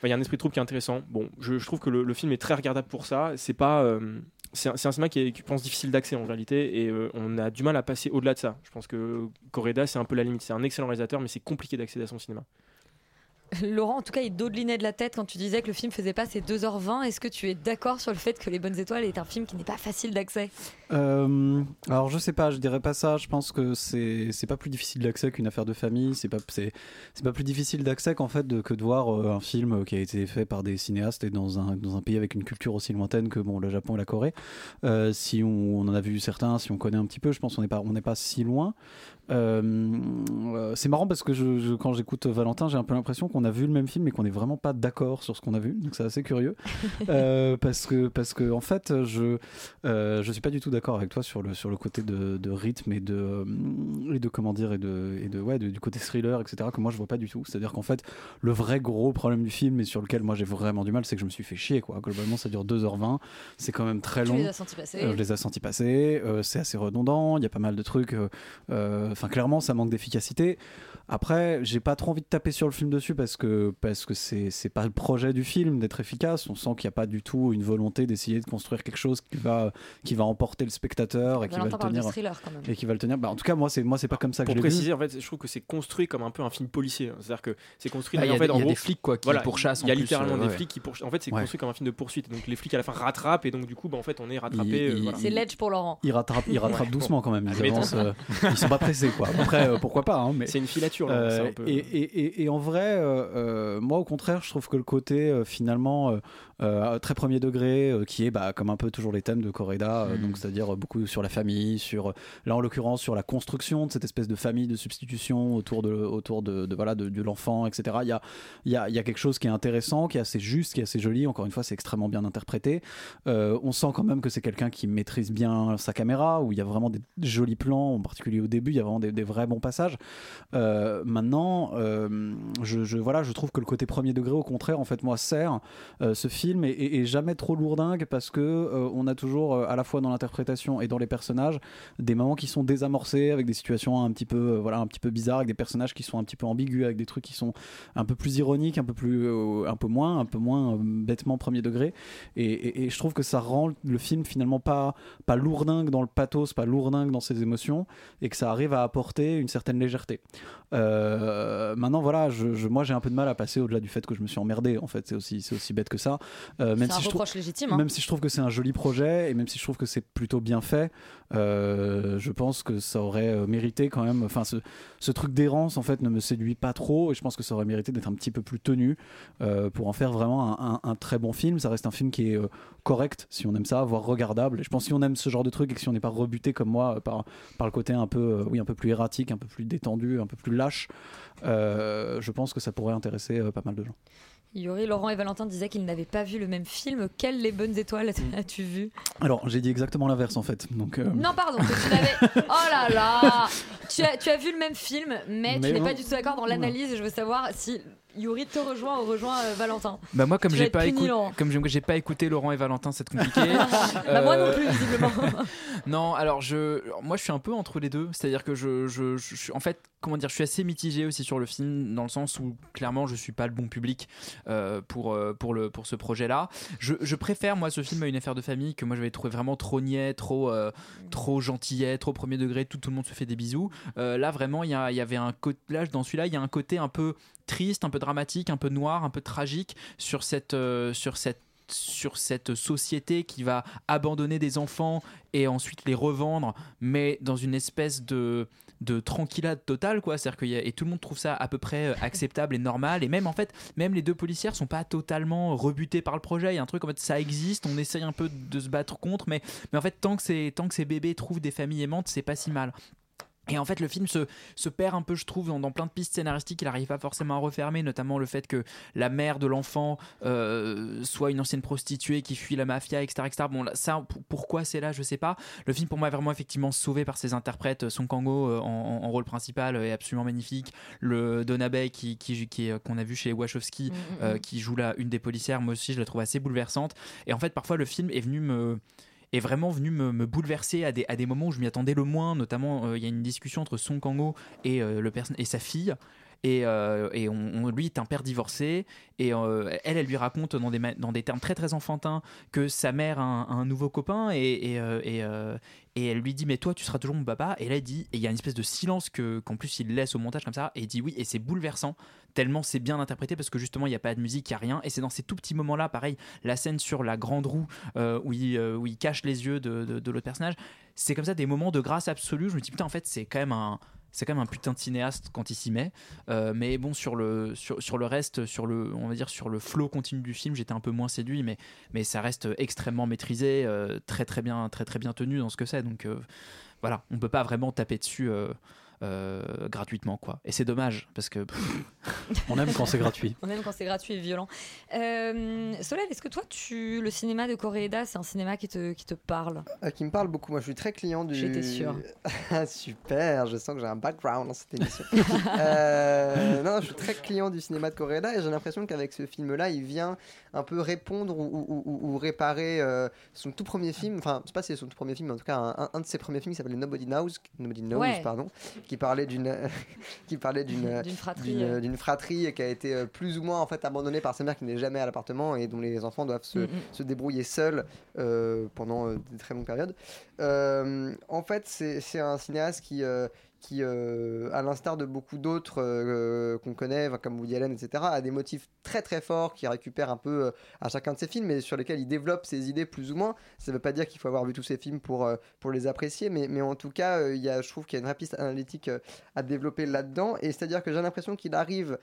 Il y a un esprit de troupe qui est intéressant. Bon, je, trouve que le, film est très regardable pour ça. C'est pas, euh, c'est un, cinéma qui est, pense, difficile d'accès en réalité, et euh, on a du mal à passer au-delà de ça. Je pense que Correda, c'est un peu la limite. C'est un excellent réalisateur, mais c'est compliqué d'accéder à son cinéma.
Laurent, en tout cas, il dodelinait de la tête quand tu disais que le film faisait pas ses 2h20. Est-ce que tu es d'accord sur le fait que Les Bonnes Étoiles est un film qui n'est pas facile d'accès?
Euh, alors je sais pas, je dirais pas ça. Je pense que c'est pas plus difficile d'accès qu'une affaire de famille. C'est pas pas plus difficile d'accès qu'en fait de, que de voir euh, un film qui a été fait par des cinéastes et dans un dans un pays avec une culture aussi lointaine que bon le Japon et la Corée. Euh, si on, en a vu certains, si on connaît un petit peu, je pense qu'on n'est pas pas si loin. Euh, euh, c'est marrant parce que je, je- quand j'écoute Valentin, j'ai un peu l'impression qu'on a vu le même film mais qu'on n'est vraiment pas d'accord sur ce qu'on a vu. Donc c'est assez curieux Euh, parce que parce que en fait je euh, je suis pas du tout d'accord avec toi sur le sur le côté de, de rythme et de et de comment dire et de et de ouais de- du côté thriller etc que moi je vois pas du tout. C'est-à-dire qu'en fait le vrai gros problème du film et sur lequel moi j'ai vraiment du mal c'est que je me suis fait chier quoi. Globalement ça dure 2h20, c'est quand même très
Tu
long.
les as sentis passer.
Je les ai sentis passer. c'est assez redondant. Il y a pas mal de trucs. Enfin, clairement, ça manque d'efficacité. Après, j'ai pas trop envie de taper sur le film dessus parce que parce que c'est c'est pas le projet du film d'être efficace. On sent qu'il n'y a pas du tout une volonté d'essayer de construire quelque chose qui va qui va emporter le spectateur et qui va le tenir
thriller, quand même.
et qui va le tenir. Bah, en tout cas, moi, c'est moi, c'est pas comme ça que
Pour
je l'ai vu.
préciser, en fait, je trouve que c'est construit comme un peu un film policier. C'est-à-dire que c'est construit.
Ah, il y a
en fait,
des-
en
y a
gros,
des flics, quoi, qui
voilà,
pourchassent
Il y a littéralement
euh,
des
ouais.
flics qui pourchassent. En fait, c'est
Ouais.
construit comme un film de poursuite. Donc les flics à la fin rattrapent et donc du coup, bah, en fait, on est rattrapé. Euh, voilà.
C'est l'edge pour Laurent.
Ils rattrapent, ils rattrapent doucement quand même. Ils
Admettons.
avancent. euh, ils sont pas pressés, quoi. Après, euh, pourquoi pas. hein, mais
C'est une filature. là,
Euh,
un peu-
et, et- et- et en vrai, euh, moi au contraire, je trouve que le côté finalement euh, très premier degré, euh, qui est bah, comme un peu toujours les thèmes de Correda, euh, donc c'est-à-dire euh, beaucoup sur la famille, sur là en l'occurrence sur la construction de cette espèce de famille de substitution autour de autour de, de, voilà de, de l'enfant, etc. Il y a, il y, a, il y a quelque chose qui est intéressant, qui est assez juste, qui est assez joli. Encore une fois, c'est extrêmement bien interprété. On sent quand même que c'est quelqu'un qui maîtrise bien sa caméra, où il y a vraiment des jolis plans, en particulier au début, il y a vraiment des, des vrais bons passages. Maintenant, je, je- voilà, je trouve que le côté premier degré, au contraire, en fait, moi, sert ce film est jamais trop lourdingue parce que euh, on a toujours, euh, à la fois dans l'interprétation et dans les personnages, des moments qui sont désamorcés avec des situations un petit peu, euh, voilà, un petit peu bizarres, avec des personnages qui sont un petit peu ambigus, avec des trucs qui sont un peu plus ironiques, un peu plus, un peu moins, un peu moins bêtement premier degré. Et, et- et je trouve que ça rend le film finalement pas, pas lourdingue dans le pathos, pas lourdingue dans ses émotions, et que ça arrive à apporter une certaine légèreté. Maintenant, voilà, je- moi j'ai un peu de mal à passer au-delà du fait que je me suis emmerdé. En fait, c'est aussi, c'est aussi bête que ça. Euh, même
un
trouve-
légitime, hein.
Même si je trouve que c'est un joli projet et même si je trouve que c'est plutôt bien fait, euh, je pense que ça aurait euh, mérité quand même. Enfin, ce, ce truc d'errance en fait ne me séduit pas trop et je pense que ça aurait mérité d'être un petit peu plus tenu euh, pour en faire vraiment un, un- un très bon film. Ça reste un film qui est correct si on aime ça, voire regardable. Et je pense que si on aime ce genre de truc et que si on n'est pas rebuté comme moi par, par le côté un peu, oui, un peu plus erratique, un peu plus détendu, un peu plus lâche, je pense que ça pourrait intéresser pas mal de gens.
Yuri, Laurent et Valentin disaient qu'ils n'avaient pas vu le même film. Quelles les bonnes étoiles
Mm.
as-tu vu
Alors, j'ai dit exactement l'inverse en fait. Donc, euh,
Non, pardon, que tu n'avais. Oh là là tu as, tu as vu le même film, mais,
Mais
tu n'es
bon.
pas du tout d'accord dans l'analyse. Et je veux savoir si Yuri te rejoint ou rejoint euh, Valentin.
Bah moi comme j'ai pas, écouté, comme j'ai- pas écouté Laurent et Valentin, c'est compliqué.
Bah, moi non
Euh,
plus, visiblement.
non, alors je, moi je suis un peu entre les deux. C'est-à-dire que je, je, je suis, en fait, comment dire, je suis assez mitigé aussi sur le film dans le sens où clairement je suis pas le bon public euh, pour euh, pour le pour ce projet-là. Je, je préfère moi ce film à une affaire de famille que moi j'avais trouvé vraiment trop niais, trop euh, trop gentillet, trop premier degré. Tout, tout le monde se fait des bisous. Euh, là vraiment il y, a- y avait un côté là dans celui-là il y a un côté un peu triste, un peu dramatique, un peu noir, un peu tragique sur cette euh, sur cette sur cette société qui va abandonner des enfants et ensuite les revendre, mais dans une espèce de de tranquillade totale quoi. C'est à dire qu'il y a, et tout le monde trouve ça à peu près euh, acceptable et normal. Et même en fait même les deux policières sont pas totalement rebutées par le projet. Il y a un truc en fait ça existe on essaye un peu de se battre contre mais mais en fait tant que c'est tant que ces bébés trouvent des familles aimantes c'est pas si mal et en fait, le film se, se perd un peu, je trouve, dans, dans plein de pistes scénaristiques. Il n'arrive pas forcément à refermer, notamment le fait que la mère de l'enfant euh, soit une ancienne prostituée qui fuit la mafia, etc. etc. Bon, ça, pourquoi c'est là, je sais pas. Le film, pour moi, est vraiment effectivement sauvé par ses interprètes. Son Kango euh, en, rôle principal euh, est absolument magnifique. Le Donabey qui, qui, qui qu'on a vu chez Wachowski,
Mm,
euh,
mm.
qui joue là une des policières, moi aussi, je la trouve assez bouleversante. Et en fait, parfois, le film est venu me est vraiment venu me, bouleverser à des, moments où je m'y attendais le moins. Notamment, euh, il y a une discussion entre Son Kango et, euh, le et sa fille. Et, euh, et on, lui est un père divorcé. Et euh, elle, elle lui raconte dans des, termes très très enfantins que sa mère a un, nouveau copain. Euh, euh, et elle lui dit mais toi tu seras toujours mon papa. Et là elle dit et il y a une espèce de silence que qu'en plus il laisse au montage comme ça. Et il dit oui et c'est bouleversant tellement c'est bien interprété parce que justement il n'y a pas de musique il n'y a rien. Et c'est dans ces tout petits moments là pareil la scène sur la grande roue où, il, il cache les yeux de l'autre personnage. C'est comme ça des moments de grâce absolue. Je me dis putain en fait c'est quand même un c'est quand même un putain de cinéaste quand il s'y met. Euh, mais bon sur le reste sur le on va dire sur le flow continu du film j'étais un peu moins séduit mais mais ça reste extrêmement maîtrisé euh, très très bien très très bien tenu dans ce que c'est. Donc euh, voilà on peut pas vraiment taper dessus euh, gratuitement quoi et c'est dommage parce que pff,
on aime quand c'est gratuit
On aime quand c'est gratuit et violent. Euh, Solène, est-ce que toi, tu, le cinéma de Koreeda, c'est un cinéma qui te, qui te parle?
Euh, qui me parle beaucoup. Moi, je suis très client du.
J'étais sûre.
Ah, Super, je sens que j'ai un background dans cette émission. Euh, non, je suis très client du cinéma de Koreeda et j'ai l'impression qu'avec ce film-là, il vient un peu répondre ou, ou- ou- ou réparer euh, son tout premier film. Enfin, je sais pas si c'est son tout premier film, mais en tout cas, un, un de ses premiers films qui s'appelait Nobody Knows, Nobody Knows,
Ouais.
pardon, qui parlait d'une, qui parlait d'une,
D'une fratrie,
d'une- fratrie qui a été euh, plus ou moins en fait abandonnée par sa mère qui n'est jamais à l'appartement et dont les enfants doivent se,
Mm, mm.
se débrouiller seuls euh, pendant euh, des très longues périodes. En fait, c'est c'est un cinéaste qui, qui euh, à l'instar de beaucoup d'autres euh, qu'on connaît, comme Woody Allen, etc., a des motifs très très forts qui récupère un peu euh, à chacun de ses films et sur lesquels il développe ses idées plus ou moins. Ça ne veut pas dire qu'il faut avoir vu tous ses films pour, pour les apprécier, mais, mais en tout cas, il y a, je trouve qu'il y a une vraie piste analytique à développer là-dedans. Et c'est-à-dire que j'ai l'impression qu'il arrive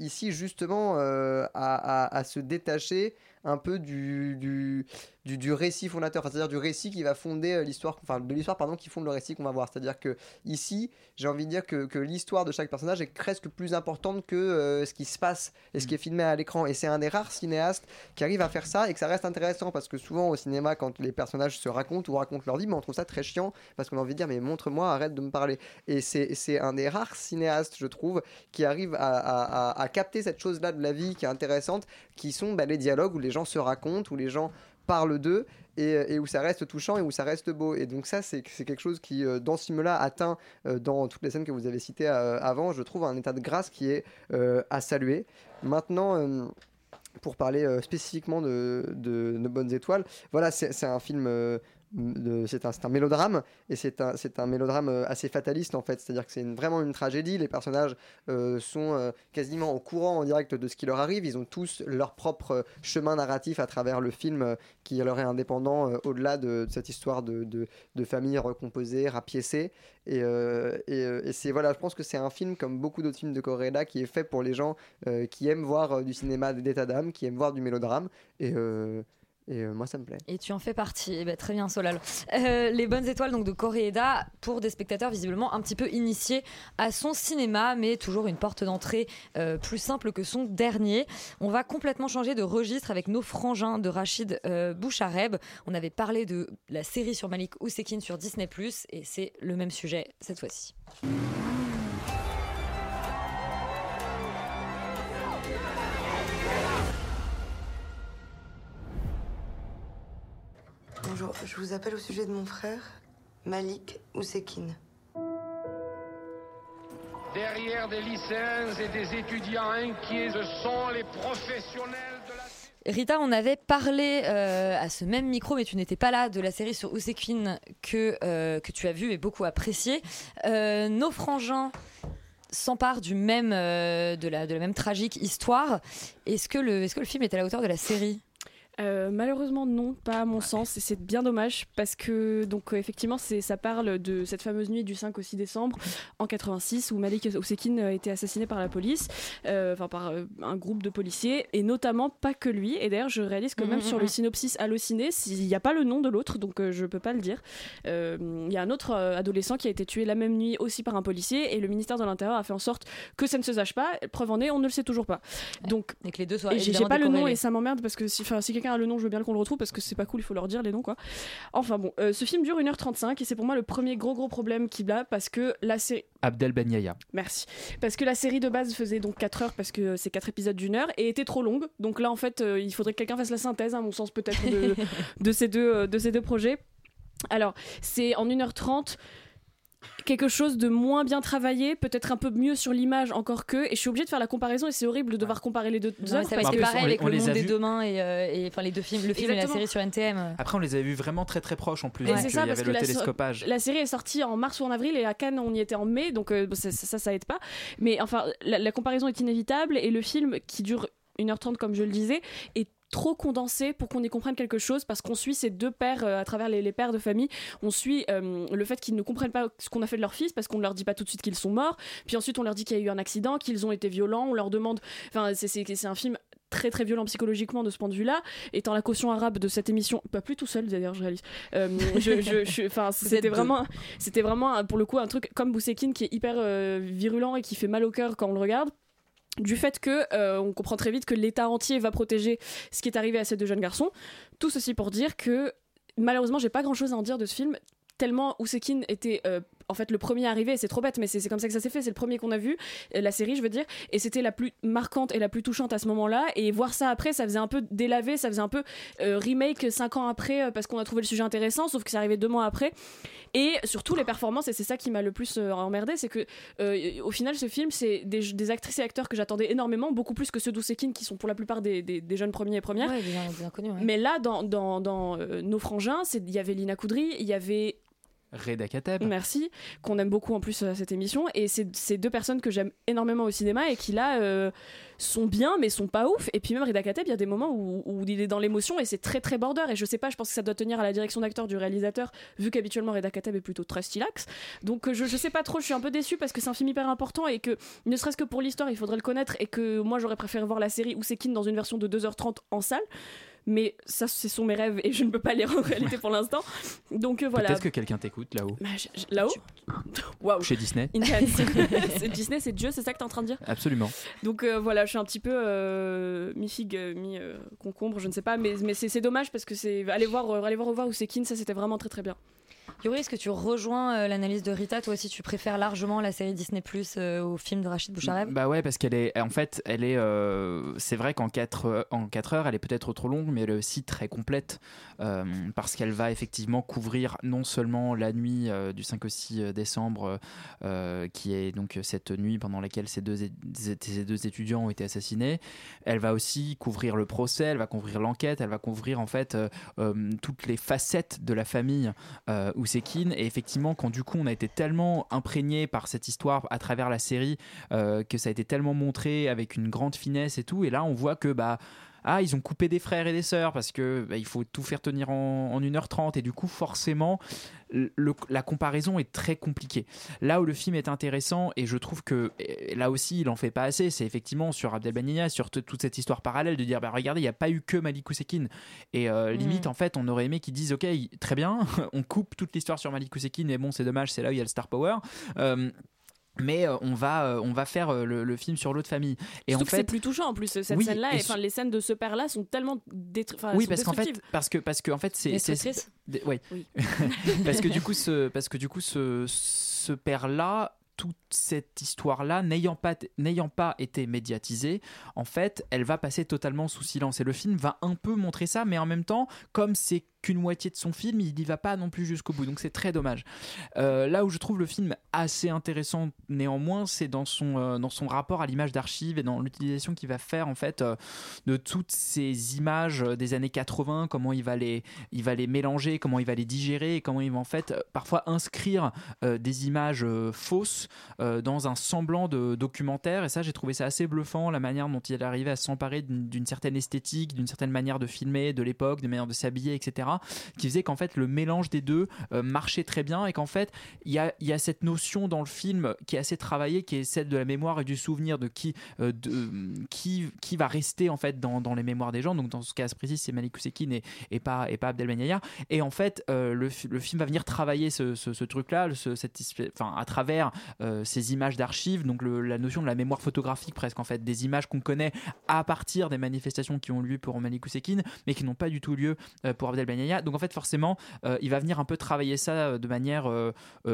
ici justement à se détacher un peu du, du, du, récit fondateur, c'est-à-dire du récit qui va fonder euh, l'histoire, enfin de l'histoire pardon, qui fonde le récit qu'on va voir. C'est-à-dire que ici, j'ai envie de dire que, que l'histoire de chaque personnage est presque plus importante que euh, ce qui se passe et ce qui est filmé à l'écran. Et c'est un des rares cinéastes qui arrive à faire ça et que ça reste intéressant parce que souvent au cinéma, quand les personnages se racontent ou racontent leur vie, mais on trouve ça très chiant parce qu'on a envie de dire mais montre-moi, arrête de me parler. Et c'est un des rares cinéastes, je trouve, qui arrive à, à- à- à capter cette chose-là de la vie qui est intéressante, qui sont bah, les dialogues où les gens se racontent, où les gens parlent d'eux et, où ça reste touchant et où ça reste beau. Et donc ça, c'est quelque chose qui, euh, dans ce film-là, atteint euh, dans toutes les scènes que vous avez citées euh, avant, je trouve un état de grâce qui est à saluer. Maintenant... pour parler spécifiquement de, de Nos Bonnes Étoiles, voilà, c'est un film de- c'est un, mélodrame et c'est un, mélodrame euh, assez fataliste en fait. C'est-à-dire que c'est vraiment une tragédie. Les personnages euh, sont euh, quasiment au courant en direct de ce qui leur arrive. Ils ont tous leur propre chemin narratif à travers le film qui leur est indépendant au-delà de, cette histoire de, famille recomposée, rapiécée. Et, et, c'est voilà, je pense que c'est un film comme beaucoup d'autres films de Koreeda qui est fait pour les gens qui aiment voir du cinéma d'état d'âme, qui aiment voir du mélodrame. Et euh, moi, ça me plaît.
Et tu en fais partie. Eh ben, très bien, Solal. Euh, les bonnes étoiles donc de Koreeda pour des spectateurs visiblement un petit peu initiés à son cinéma, mais toujours une porte d'entrée euh, plus simple que son dernier. On va complètement changer de registre avec nos frangins de Rachid Bouchareb. On avait parlé de la série sur Malik Ousekine sur Disney+, et c'est le même sujet cette fois-ci.
Bonjour, je vous appelle au sujet de mon frère, Malik Ousekine.
Derrière des lycéens et des étudiants inquiets, ce sont les professionnels de la...
Rita, on avait parlé euh, à ce même micro, mais tu n'étais pas là, de la série sur Ousekine que, euh, que tu as vu et beaucoup apprécié. Euh, nos frangins s'emparent du même, euh, de, la, de la même tragique histoire. Est-ce que, le, est-ce que le film est à la hauteur de la série?
Euh, malheureusement non, pas à mon sens, et c'est bien dommage parce que donc euh, effectivement c'est ça parle de cette fameuse nuit du 5 au 6 décembre en 86 où Malik Ousekine a été assassiné par la police, euh, enfin par euh, un groupe de policiers et notamment pas que lui. Et d'ailleurs je réalise que même
Mhm,
sur
mhm.
le synopsis halluciné, il n'y a pas le nom de l'autre donc euh, je peux pas le dire. Euh, Il y a un autre euh, adolescent qui a été tué la même nuit aussi par un policier et le ministère de l'Intérieur a fait en sorte que ça ne se sache pas. Preuve en est, on ne le sait toujours pas. Donc
et que les deux soient
et j'ai pas le nom et ça m'emmerde parce que si, si quelqu'un a le nom, je veux bien qu'on le retrouve parce que c'est pas cool, il faut leur dire les noms quoi. Enfin bon, euh, ce film dure 1h35 et c'est pour moi le premier gros gros problème qu'il a parce que la série.
Abdel Ben Yahya.
Merci. Parce que la série de base faisait donc 4 heures parce que c'est 4 épisodes d'une heure et était trop longue. Donc là en fait, euh, il faudrait que quelqu'un fasse la synthèse, à mon sens peut-être, de, de, ces deux, euh, de ces deux projets. Alors, c'est en 1h30 quelque chose de moins bien travaillé, peut-être un peu mieux sur l'image encore que, et je suis obligée de faire la comparaison et c'est horrible de devoir comparer les deux œuvres que
pareil avec
on
le
les
monde des et, euh, et, enfin les deux films, le film et la série sur NTM.
Après, on les avait vus vraiment très très proches en plus. Donc,
c'est
euh,
ça
y
parce
avait
que
le
la,
télescopage.
la série est sortie en mars ou en avril et à Cannes on y était en mai donc euh, ça, ça ça aide pas mais enfin la, la comparaison est inévitable et le film qui dure 1h30 comme je le disais est trop condensé pour qu'on y comprenne quelque chose parce qu'on suit ces deux pères euh, à travers les, les pères de famille on suit euh, le fait qu'ils ne comprennent pas ce qu'on a fait de leur fils parce qu'on ne leur dit pas tout de suite qu'ils sont morts puis ensuite on leur dit qu'il y a eu un accident qu'ils ont été violents on leur demande enfin c'est- un film très très violent psychologiquement de ce point de vue-là. Étant la caution arabe de cette émission, pas plus tout seul d'ailleurs, je réalise. Euh, je, je- je- c'était vraiment, c'était vraiment pour le coup un truc comme Boussekine qui est hyper euh, virulent et qui fait mal au cœur quand on le regarde. Du fait que euh, on comprend très vite que l'État entier va protéger ce qui est arrivé à ces deux jeunes garçons. Tout ceci pour dire que malheureusement, j'ai pas grand chose à en dire de ce film. Tellement Ousekine était euh, en fait le premier arrivé, c'est trop bête, mais c'est comme ça que ça s'est fait. C'est le premier qu'on a vu, euh, la série, je veux dire, et c'était la plus marquante et la plus touchante à ce moment-là. Et voir ça après, ça faisait un peu délavé, ça faisait un peu euh, remake cinq ans après euh, parce qu'on a trouvé le sujet intéressant, sauf que c'est arrivé deux mois après. Et surtout les performances, et c'est ça qui m'a le plus euh, emmerdé, c'est que au final, ce film, c'est des, des actrices et acteurs que j'attendais énormément, beaucoup plus que ceux d'Ousekine qui sont pour la plupart des, des- des jeunes premiers et premières.
Ouais, bien, bien connu. ouais.
Mais là, dans, dans, dans Nos Frangins, il y avait Lina Coudry, il y avait
Reda Kateb.
Merci, qu'on aime beaucoup en plus à cette émission. Et c'est deux personnes que j'aime énormément au cinéma et qui là euh, sont bien mais sont pas ouf. Et puis même Reda Kateb, il y a des moments où, il est dans l'émotion et c'est très très border. Et je sais pas, je pense que ça doit tenir à la direction d'acteur du réalisateur, vu qu'habituellement Reda Kateb est plutôt très stylax. Donc euh, je, je sais pas trop, je suis un peu déçue parce que c'est un film hyper important et que ne serait-ce que pour l'histoire, il faudrait le connaître et que moi j'aurais préféré voir la série Ousekine dans une version de 2h30 en salle. Mais ça, ce sont mes rêves et je ne peux pas les en réalité pour l'instant. Donc euh, voilà.
Peut-être que quelqu'un t'écoute là-haut.
Bah, je- je- Là-haut Waouh
Chez Disney.
C'est Disney, c'est Dieu, c'est ça que t'es en train de dire?
Absolument.
Donc euh, voilà, je suis un petit peu euh, mi-figue, euh, mi-concombre, je ne sais pas, mais, mais c'est c'est dommage parce que c'est. Allez voir, allez voir, voir Ousekine, ça c'était vraiment très très bien.
Yuri, est-ce que tu rejoins euh, l'analyse de Rita? Toi aussi, tu préfères largement la série Disney Plus euh, au film de Rachid Bouchareb?
Bah ouais, parce qu'elle est, en fait, elle est, euh, c'est vrai qu'en 4 en quatre heures, elle est peut-être trop longue, mais elle est aussi très complète euh, parce qu'elle va effectivement couvrir non seulement la nuit du 5 au 6 décembre, qui est donc cette nuit pendant laquelle ces deux, ces deux étudiants ont été assassinés, elle va aussi couvrir le procès, elle va couvrir l'enquête, elle va couvrir en fait toutes les facettes de la famille euh, Et effectivement, quand du coup on a été tellement imprégné par cette histoire à travers la série, euh, que ça a été tellement montré avec une grande finesse et tout, et là on voit que bah ah, ils ont coupé des frères et des sœurs parce que bah, il faut tout faire tenir en, en 1h30 et du coup forcément le- la comparaison est très compliquée. Là où le film est intéressant et je trouve que là aussi il en fait pas assez, c'est effectivement sur Abdelbania, sur toute cette histoire parallèle de dire bah regardez il n'y a pas eu que Malik Ousekine et euh, limite en fait on aurait aimé qu'ils disent ok très bien on coupe toute l'histoire sur Malik Ousekine et bon c'est dommage c'est là où il y a le star power. Euh, mais euh, on va euh, on va faire euh, le, le film sur l'autre famille et
Surtout
en
que
fait
c'est plus touchant en plus cette
Oui,
scène-là.
et
et, Enfin, les scènes de ce père-là sont tellement détruites.
oui parce qu'en fait parce que parce que en fait c'est ouais.
Oui.
parce que du coup ce parce que du coup ce ce père là toute cette histoire-là, n'ayant pas, n'ayant pas été médiatisée, en fait, elle va passer totalement sous silence. Et le film va un peu montrer ça, mais en même temps, comme c'est qu'une moitié de son film, il n'y va pas non plus jusqu'au bout. Donc c'est très dommage. Euh, là où je trouve le film assez intéressant néanmoins, c'est dans son, euh, dans son rapport à l'image d'archives et dans l'utilisation qu'il va faire en fait euh, de toutes ces images des années 80, comment il va les, il va les mélanger, comment il va les digérer et comment il va en fait parfois inscrire des images fausses dans un semblant de documentaire. Et ça, j'ai trouvé ça assez bluffant, la manière dont il arrivait à s'emparer d'une certaine esthétique, d'une certaine manière de filmer de l'époque, de manière de s'habiller, etc. Qui faisait qu'en fait le mélange des deux euh, marchait très bien et qu'en fait il y a, y a cette notion dans le film qui est assez travaillée, qui est celle de la mémoire et du souvenir de qui, euh, de, qui, qui va rester en fait dans, dans les mémoires des gens. Donc dans ce cas précis, c'est Malik Ousekine et, pas, et pas Abdelmaniaya. Et en fait, euh, le, le film va venir travailler ce, ce, truc-là, ce- cette enfin, à travers euh, ces images d'archives, donc la notion de la mémoire photographique presque en fait, des images qu'on connaît à partir des manifestations qui ont lieu pour Malik Ousekine, mais qui n'ont pas du tout lieu euh, pour Donc en fait, forcément, euh, il va venir un peu travailler ça euh, de manière euh,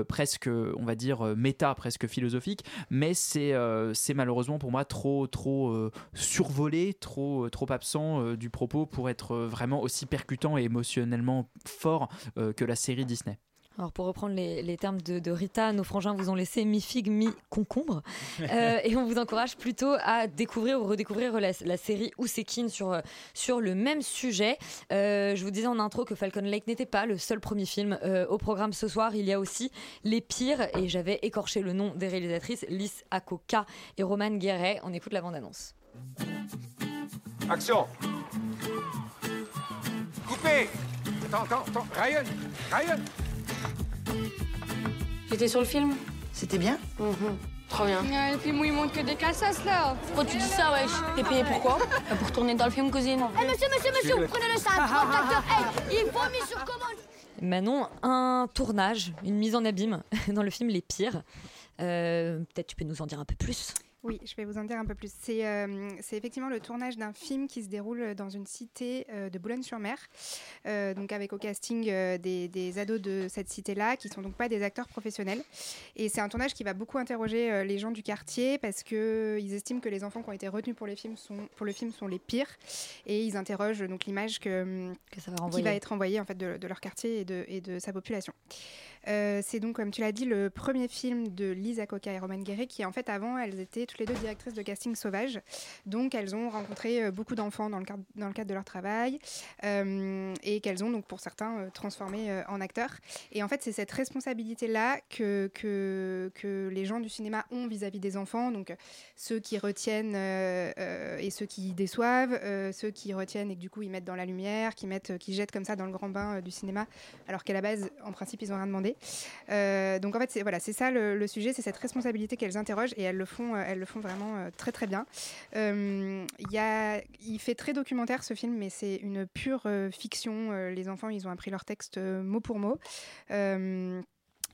presque, on va dire, méta, presque philosophique, mais c'est c'est malheureusement pour moi trop, trop survolé, trop, trop absent du propos pour être vraiment aussi percutant et émotionnellement fort que la série Disney.
Alors pour reprendre les, les termes de, de Rita, nos frangins vous ont laissé mi-figue, mi-concombre. Euh, et on vous encourage plutôt à découvrir ou redécouvrir la, la série Ousekine sur, euh, sur le même sujet. Euh, je vous disais en intro que Falcon Lake n'était pas le seul premier film euh, au programme ce soir. Il y a aussi Les Pires, et j'avais écorché le nom des réalisatrices, Lys Akoka et Romane Guéret. On écoute la bande-annonce.
Action Coupé Attends, attends, attends. Ryan Ryan
J'étais sur le film
C'était bien
Trop bien.
le film où il montre que des cassos là.
Pourquoi tu dis ça, wesh? T'es payé pourquoi? Bah, Pour tourner dans le film, cousine.
Eh monsieur, monsieur, monsieur, prenez le sac, hey, il faut mis sur commande.
Manon, un tournage, une mise en abîme dans le film Les Pires. Euh, Peut-être tu peux nous en dire un peu plus?
Oui, je vais vous en dire un peu plus. C'est euh, effectivement le tournage d'un film qui se déroule dans une cité euh, de Boulogne-sur-Mer, euh, donc avec au casting euh, des, des ados de cette cité-là, qui sont donc pas des acteurs professionnels. Et c'est un tournage qui va beaucoup interroger euh, les gens du quartier parce que ils estiment que les enfants qui ont été retenus pour les films sont pour le film sont les pires, et ils interrogent donc l'image que,
ça va
qui va être envoyée en fait de, de leur quartier et de, et de sa population. Euh, c'est donc, comme tu l'as dit, le premier film de Lisa Coca et Roman Guéret, qui en fait avant, elles étaient toutes les deux directrices de casting sauvage. Donc, elles ont rencontré euh, beaucoup d'enfants dans, le cadre- de leur travail euh, et qu'elles ont donc pour certains transformé euh, en acteurs. Et en fait, c'est cette responsabilité-là que, les gens du cinéma ont vis-à-vis des enfants. Donc, ceux qui retiennent et ceux qui déçoivent, ceux qui retiennent et que du coup ils mettent dans la lumière, qui mettent, qui jettent comme ça dans le grand bain du cinéma, alors qu'à la base, en principe, ils ont rien demandé. Euh, donc en fait, c'est voilà, c'est ça le, sujet, c'est cette responsabilité qu'elles interrogent et elles le font, euh, elles le font vraiment euh, très très bien. Il il fait très documentaire ce film, mais c'est une pure fiction. Les enfants, ils ont appris leur texte mot pour mot.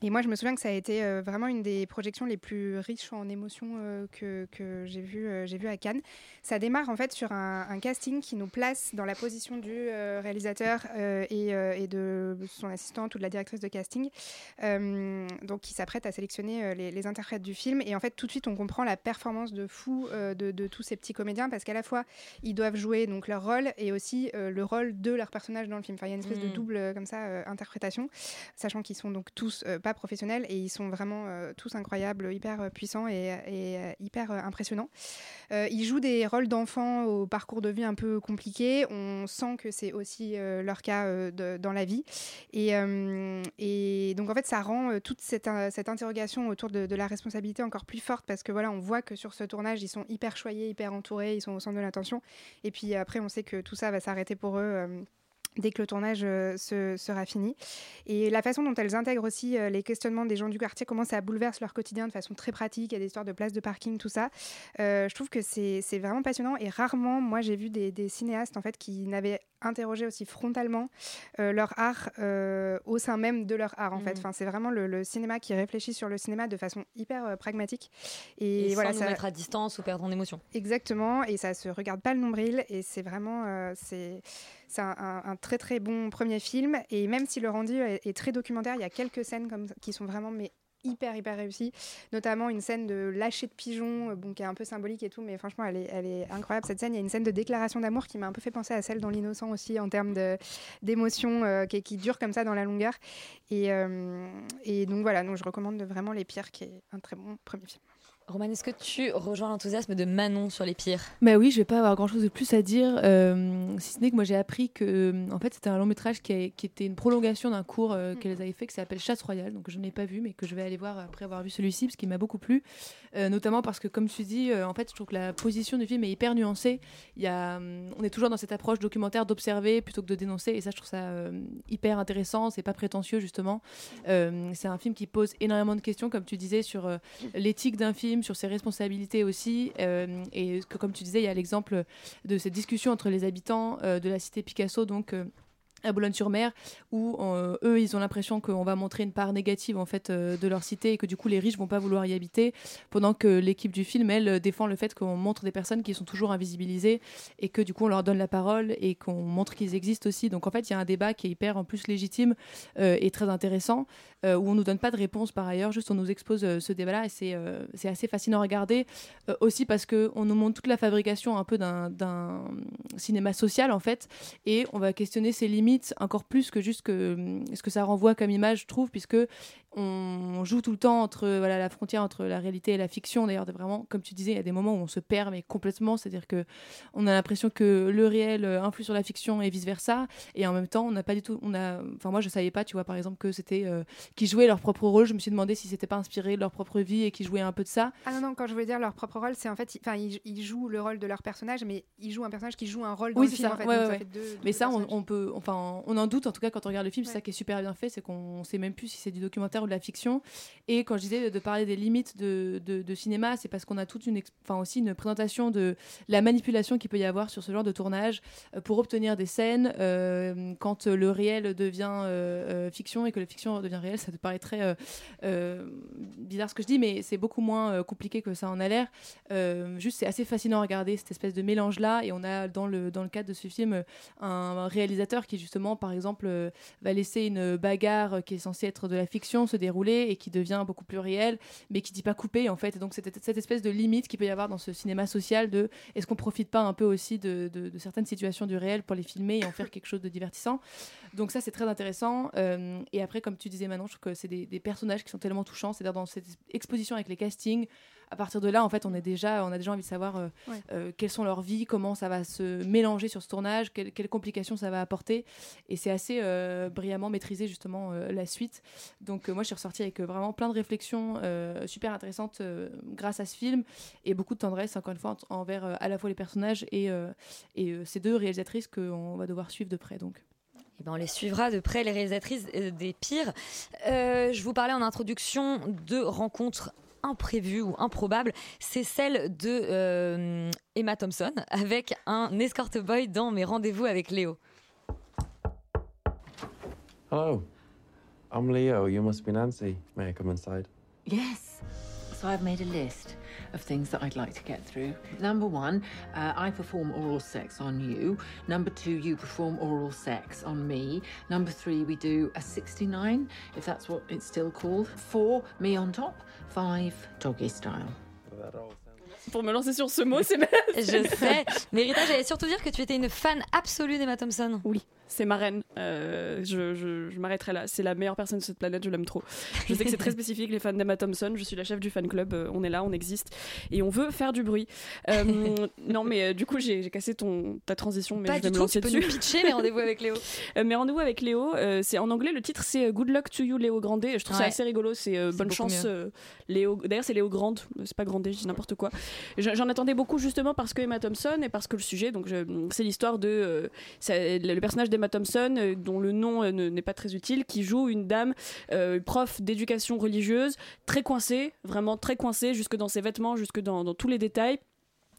Et moi, je me souviens que ça a été euh, vraiment une des projections les plus riches en émotions euh, que, que j'ai vu, euh, j'ai vu à Cannes. Ça démarre en fait sur un, un casting qui nous place dans la position du réalisateur et, et de son assistante ou de la directrice de casting, donc qui s'apprête à sélectionner les, les interprètes du film. Et en fait, tout de suite, on comprend la performance de fou de, de tous ces petits comédiens parce qu'à la fois, ils doivent jouer donc leur rôle et aussi le rôle de leur personnage dans le film. Enfin, il y a une espèce de
Mm.
double comme ça interprétation, sachant qu'ils sont donc tous euh, professionnels et ils sont vraiment euh, tous incroyables, hyper euh, puissants et, euh, hyper impressionnants. Ils jouent des rôles d'enfants au parcours de vie un peu compliqué. On sent que c'est aussi leur cas dans la vie. Et, donc en fait, ça rend toute cette, cette interrogation autour de, de la responsabilité encore plus forte parce que voilà, on voit que sur ce tournage, ils sont hyper choyés, hyper entourés, ils sont au centre de l'attention. Et puis après, on sait que tout ça va s'arrêter pour eux. Dès que le tournage euh, se, sera fini. Et la façon dont elles intègrent aussi euh, les questionnements des gens du quartier, comment ça bouleverse leur quotidien de façon très pratique, il y a des histoires de places de parking, tout ça. Euh, je trouve que c'est vraiment passionnant et rarement, moi, j'ai vu des, des cinéastes en fait qui n'avaient interrogé aussi frontalement leur art au sein même de leur art en fait.
Mhm.
Enfin, c'est vraiment le, le cinéma qui réfléchit sur le cinéma de façon hyper pragmatique.
Et,
Et, voilà,
sans
ça,
nous mettre à distance ou perdre en émotion.
Exactement, et ça se regarde pas le nombril, et c'est vraiment c'est c'est un, très très bon premier film. Et même si le rendu est, très documentaire, il y a quelques scènes qui sont vraiment mais hyper hyper réussies, notamment une scène de lâcher de pigeons, euh, qui est un peu symbolique et tout, mais franchement elle est, incroyable cette scène. Il y a une scène de déclaration d'amour qui m'a un peu fait penser à celle dans l'innocent aussi en termes d'émotion euh, qui, dure comme ça dans la longueur. Et, euh, donc voilà, donc je recommande vraiment Les Pires, qui est un très bon premier film.
Roman, est-ce que tu rejoins l'enthousiasme de Manon sur les pires?
Bah oui, je vais pas avoir grand chose de plus à dire, euh, si ce n'est que moi j'ai appris que euh, en fait c'était un long métrage qui, a- qui était une prolongation d'un cours euh, qu'elles avaient fait qui s'appelle Chasse Royale, donc je n'ai pas vu mais que je vais aller voir après avoir vu celui-ci parce qu'il m'a beaucoup plu, Euh, notamment parce que comme tu dis, en fait je trouve que la position du film est hyper nuancée. Il y a, hum, on est toujours dans cette approche documentaire d'observer plutôt que de dénoncer et ça je trouve ça hyper intéressant, c'est pas prétentieux justement. C'est un film qui pose énormément de questions comme tu disais sur l'éthique d'un film, sur ses responsabilités aussi euh, et comme tu disais il y a l'exemple de cette discussion entre les habitants euh, de la cité Picasso donc euh, à Boulogne-sur-Mer, où euh, eux, ils ont l'impression qu'on va montrer une part négative en fait euh, de leur cité et que du coup les riches vont pas vouloir y habiter, pendant que l'équipe du film, elle, euh, défend le fait qu'on montre des personnes qui sont toujours invisibilisées et que du coup on leur donne la parole et qu'on montre qu'ils existent aussi. Donc en fait, il y a un débat qui est hyper en plus légitime et très intéressant, où on nous donne pas de réponse par ailleurs, juste on nous expose ce débat-là et c'est c'est assez fascinant à regarder, aussi parce que on nous montre toute la fabrication un peu d'un cinéma social en fait, et on va questionner ses limites encore plus que juste que hum, ce que ça renvoie comme image, je trouve, puisque on joue tout le temps entre voilà la frontière entre la réalité et la fiction. D'ailleurs, vraiment, comme tu disais, il y a des moments où on se perd mais complètement, c'est-à-dire que on a l'impression que le réel euh, influe sur la fiction et vice versa, et en même temps, on n'a pas du tout, on a, enfin moi je savais pas, tu vois, par exemple que c'était euh, qui jouaient leur propre rôle. Je me suis demandé si c'était pas inspiré de leur propre vie et qui jouaient un peu de ça.
Ah non, non, quand je veux dire leur propre rôle, c'est en fait, ils- enfin, ils, ils jouent le rôle de leur personnage, mais ils jouent un personnage qui joue un rôle dans
Oui,
le
c'est
film.
ça.
En fait,
ouais,
donc
ouais,
ça
ouais.
fait deux-
Mais ça, on, on peut, enfin, on en doute en tout cas quand on regarde le film. C'est ça qui est super bien fait, c'est qu'on sait même plus si c'est du documentaire ou de la fiction. Et quand je disais de parler des limites de, de, cinéma, c'est parce qu'on a toute une, enfin aussi une présentation de la manipulation qu'il peut y avoir sur ce genre de tournage euh, pour obtenir des scènes. euh, quand le réel devient euh, fiction et que la fiction devient réel, ça te paraît très bizarre ce que je dis, mais c'est beaucoup moins compliqué que ça en a l'air. Juste, c'est assez fascinant à regarder cette espèce de mélange là. Et on a dans le dans le cadre de ce film un réalisateur qui justement, par exemple, va laisser une bagarre qui est censée être de la fiction se dérouler et qui devient beaucoup plus réelle, mais qui dit pas couper en fait. Donc cette, cette espèce de limite qu'il peut y avoir dans ce cinéma social de est-ce qu'on profite pas un peu aussi de, de- de certaines situations du réel pour les filmer et en faire quelque chose de divertissant? Donc ça c'est très intéressant. Euh, et après, comme tu disais Manon, je trouve que c'est des, des personnages qui sont tellement touchants. C'est-à-dire dans cette exposition avec les castings, à partir de là, en fait, on est déjà, on a déjà envie de savoir euh,
Ouais.
euh, quelles sont leurs vies, comment ça va se mélanger sur ce tournage, quelles, quelles complications ça va apporter. Et c'est assez euh, brillamment maîtrisé justement euh, la suite. Donc euh, moi, je suis ressortie avec euh, vraiment plein de réflexions euh, super intéressantes euh, grâce à ce film et beaucoup de tendresse encore une fois en- envers euh, à la fois les personnages et, euh, et euh, ces deux réalisatrices qu'on va devoir suivre de près. Donc.
Eh ben, on les suivra de près, les réalisatrices des pires. Euh, je vous parlais en introduction de rencontres imprévues ou improbables. C'est celle de euh, Emma Thompson avec un escort boy dans Mes rendez-vous avec Léo.
Hello.
I'm Leo. You must be Nancy. May I come inside?
Yes. So I've made a list of things that I'd like to get through. Number one, uh, I perform oral sex on you. Number two, you perform oral sex on me. Number three, we do a 69, if that's what it's still called. Four, me on top. Five, doggy style.
Pour me lancer sur ce mot, c'est
Je sais. Mais Rita, j'allais surtout dire que tu étais une fan absolue d'Emma Thompson.
Oui, c'est ma reine. Euh, je je, je m'arrêterai là. C'est la meilleure personne de cette planète, je l'aime trop. Je sais que c'est très spécifique, les fans d'Emma Thompson. Je suis la chef du fan club. euh, on est là, on existe. Et on veut faire du bruit. Euh, non, mais du coup, j'ai cassé ton, ta transition. Mais
Pas
je vais
du
me
tout,
lancer
tu peux nous pitcher les rendez-vous avec Léo.
Mes rendez-vous avec Léo, c'est en anglais, le titre c'est Good Luck to You Léo Grandet. Je trouve ça
Ouais.
assez rigolo, c'est bonne chance Léo. D'ailleurs, c'est Léo Grande, c'est pas Grandet, je dis n'importe quoi. J'en attendais beaucoup justement parce que Emma Thompson et parce que le sujet, donc c'est l'histoire de le personnage d'Emma Thompson, euh, dont le nom euh, ne- n'est pas très utile, qui joue une dame, euh, prof d'éducation religieuse, très coincée, vraiment très coincée, jusque dans ses vêtements, jusque dans tous les détails.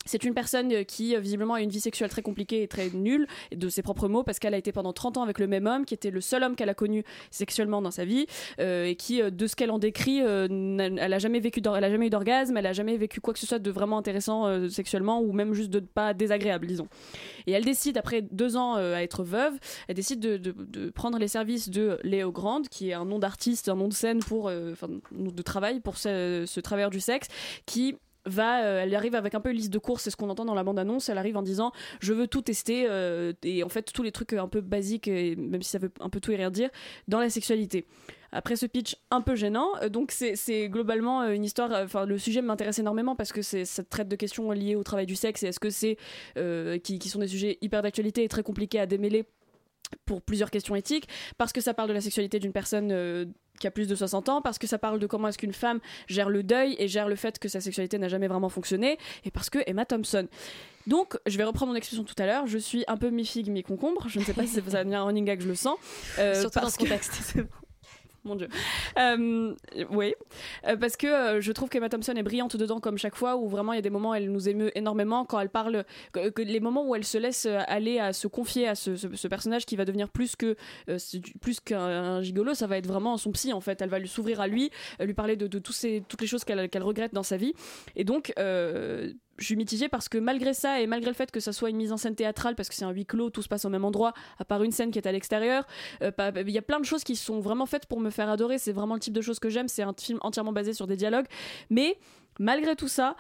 C'est une personne euh, qui euh, visiblement a une vie sexuelle très compliquée et très nulle, de ses propres mots, parce qu'elle a été pendant 30 ans avec le même homme, qui était le seul homme qu'elle a connu sexuellement dans sa vie, euh, et qui, de ce qu'elle en décrit, elle a jamais vécu, eu d'orgasme, elle a jamais vécu quoi que ce soit de vraiment intéressant sexuellement, ou même juste de pas désagréable, disons. Et elle décide, après deux ans à être veuve, elle décide de, prendre les services de Léo Grande, qui est un nom d'artiste, un nom de scène pour, enfin, de travail pour ce, ce travailleur du sexe, qui euh, elle arrive avec un peu une liste de courses, c'est ce qu'on entend dans la bande-annonce, elle arrive en disant je veux tout tester, euh, et en fait tous les trucs un peu basiques, même si ça veut un peu tout et rien dire, dans la sexualité. Après ce pitch un peu gênant, euh, donc c'est globalement une histoire. Enfin, le sujet m'intéresse énormément parce que ça traite de questions liées au travail du sexe et est-ce que c'est qui sont des sujets hyper d'actualité et très compliqués à démêler pour plusieurs questions éthiques, parce que ça parle de la sexualité d'une personne euh, qui a plus de 60 ans, parce que ça parle de comment est-ce qu'une femme gère le deuil et gère le fait que sa sexualité n'a jamais vraiment fonctionné, et parce que Emma Thompson. Donc, je vais reprendre mon expression tout à l'heure, je suis un peu mi-figue, mi-concombre, je ne sais pas si ça va devenir un running gag, je le sens. euh,
Surtout dans ce contexte.
Mon Dieu. Euh, oui, Euh, parce que euh, je trouve qu'Emma Thompson est brillante dedans comme chaque fois, où vraiment il y a des moments où elle nous émeut énormément quand elle parle, que, les moments où elle se laisse aller à se confier à ce, personnage qui va devenir plus que plus qu'un un gigolo, ça va être vraiment son psy en fait. Elle va lui s'ouvrir à lui, lui parler de, toutes les choses qu'elle regrette dans sa vie, et donc. Je suis mitigée parce que malgré ça et malgré le fait que ça soit une mise en scène théâtrale parce que c'est un huis clos, tout se passe au même endroit, à part une scène qui est à l'extérieur, euh, il y a plein de choses qui sont vraiment faites pour me faire adorer. C'est vraiment le type de choses que j'aime. C'est un film entièrement basé sur des dialogues. Mais malgré tout ça,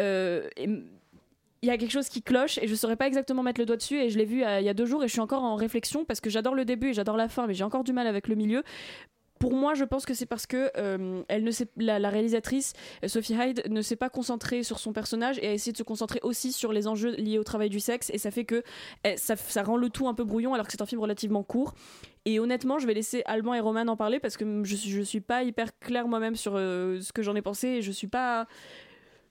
euh, il y a quelque chose qui cloche et je saurais pas exactement mettre le doigt dessus. Et je l'ai vu euh, il y a deux jours et je suis encore en réflexion parce que j'adore le début et j'adore la fin, mais j'ai encore du mal avec le milieu. Pour moi, je pense que c'est parce que euh, la, réalisatrice euh, Sophie Hyde ne s'est pas concentrée sur son personnage et a essayé de se concentrer aussi sur les enjeux liés au travail du sexe et ça fait que eh, ça, rend le tout un peu brouillon alors que c'est un film relativement court. Et honnêtement, je vais laisser Alban et Roman en parler parce que je je suis pas hyper claire moi-même sur euh, ce que j'en ai pensé et je suis pas.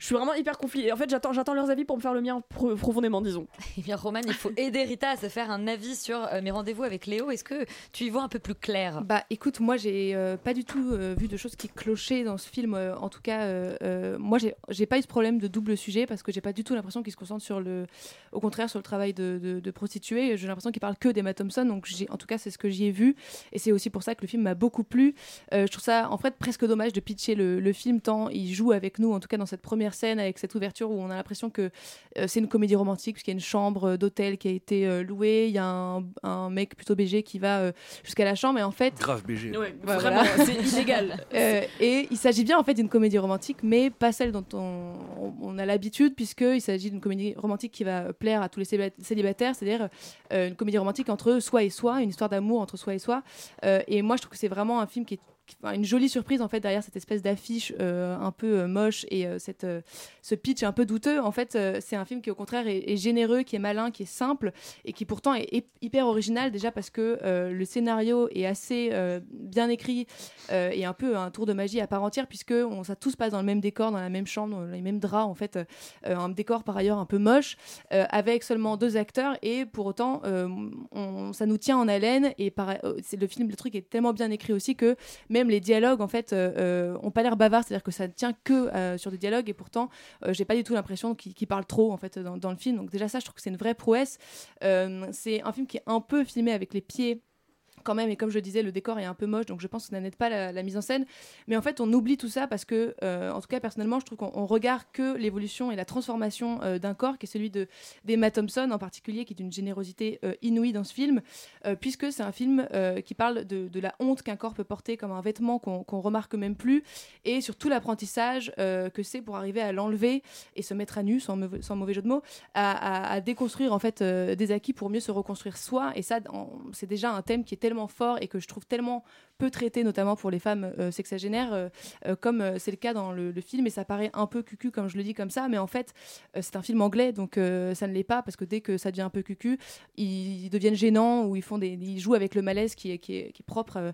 Je suis vraiment hyper conflit. En fait, j'attends, j'attends leurs avis pour me faire le mien pro- profondément, disons.
Eh bien, Roman, il faut aider Rita à se faire un avis sur euh, mes rendez-vous avec Léo. Est-ce que tu y vois un peu plus clair?
Bah écoute, moi j'ai euh, pas du tout euh, vu de choses qui clochaient dans ce film. euh, en tout cas, euh, euh, moi j'ai- pas eu ce problème de double sujet parce que j'ai pas du tout l'impression qu'il se concentre sur le, au contraire sur le travail de, de, de prostituée. J'ai l'impression qu'il parle que d'Emma Thompson. Donc j'ai- en tout cas c'est ce que j'y ai vu et c'est aussi pour ça que le film m'a beaucoup plu. Euh, je trouve ça en fait presque dommage de pitcher le, le film tant il joue avec nous, en tout cas dans cette première scène avec cette ouverture où on a l'impression que euh, c'est une comédie romantique puisqu'il y a une chambre d'hôtel qui a été euh, louée, il y a un, un mec plutôt BG qui va euh, jusqu'à la chambre et en fait
Grave BG.
Ouais,
voilà.
c'est illégal.
Euh, et il s'agit bien en fait d'une comédie romantique, mais pas celle dont on, on- on a l'habitude, puisqu'il s'agit d'une comédie romantique qui va plaire à tous les célibat- célibataires, c'est-à-dire euh, une comédie romantique entre soi et soi, une histoire d'amour entre soi et soi. Euh, et moi, je trouve que c'est vraiment un film qui est une jolie surprise en fait derrière cette espèce d'affiche euh, un peu euh, moche et euh, cette, ce pitch un peu douteux. En fait, c'est un film qui au contraire est, généreux, qui est malin, qui est simple et qui pourtant est, hyper original déjà parce que le scénario est assez bien écrit et un peu un tour de magie à part entière puisque on, ça tout se passe dans le même décor, dans la même chambre, dans les mêmes draps en fait, un décor par ailleurs un peu moche avec seulement deux acteurs et pour autant on- ça nous tient en haleine et c'est le film, le truc est tellement bien écrit aussi que même les dialogues en fait euh, euh, ont pas l'air bavards, c'est-à-dire que ça ne tient que euh, sur des dialogues et pourtant j'ai pas du tout l'impression qu'ils parlent trop en fait dans, dans le film. Donc déjà ça, je trouve que c'est une vraie prouesse. C'est un film qui est un peu filmé avec les pieds quand même, et comme je le disais, le décor est un peu moche, donc je pense que ça n'aide pas la, mise en scène. Mais en fait, on oublie tout ça parce que, euh, en tout cas, personnellement, je trouve qu'on on regarde que l'évolution et la transformation euh, d'un corps, qui est celui de d'Emma Thompson en particulier, qui est d'une générosité euh, inouïe dans ce film, puisque c'est un film qui parle de, la honte qu'un corps peut porter comme un vêtement qu'on qu'on remarque même plus, et sur tout l'apprentissage que c'est pour arriver à l'enlever et se mettre à nu, sans, mauvais- jeu de mots, à, à- déconstruire en fait des acquis pour mieux se reconstruire soi. Et ça, c'est déjà un thème qui est fort et que je trouve tellement peu notamment pour les femmes euh, sexagénaires, euh, euh, comme euh, c'est le cas dans le, film. Et ça paraît un peu cucu, comme je le dis comme ça, mais en fait, c'est un film anglais, donc ça ne l'est pas, parce que dès que ça devient un peu cucu, ils deviennent gênants ou ils, font des, ils jouent avec le malaise qui est, qui est, propre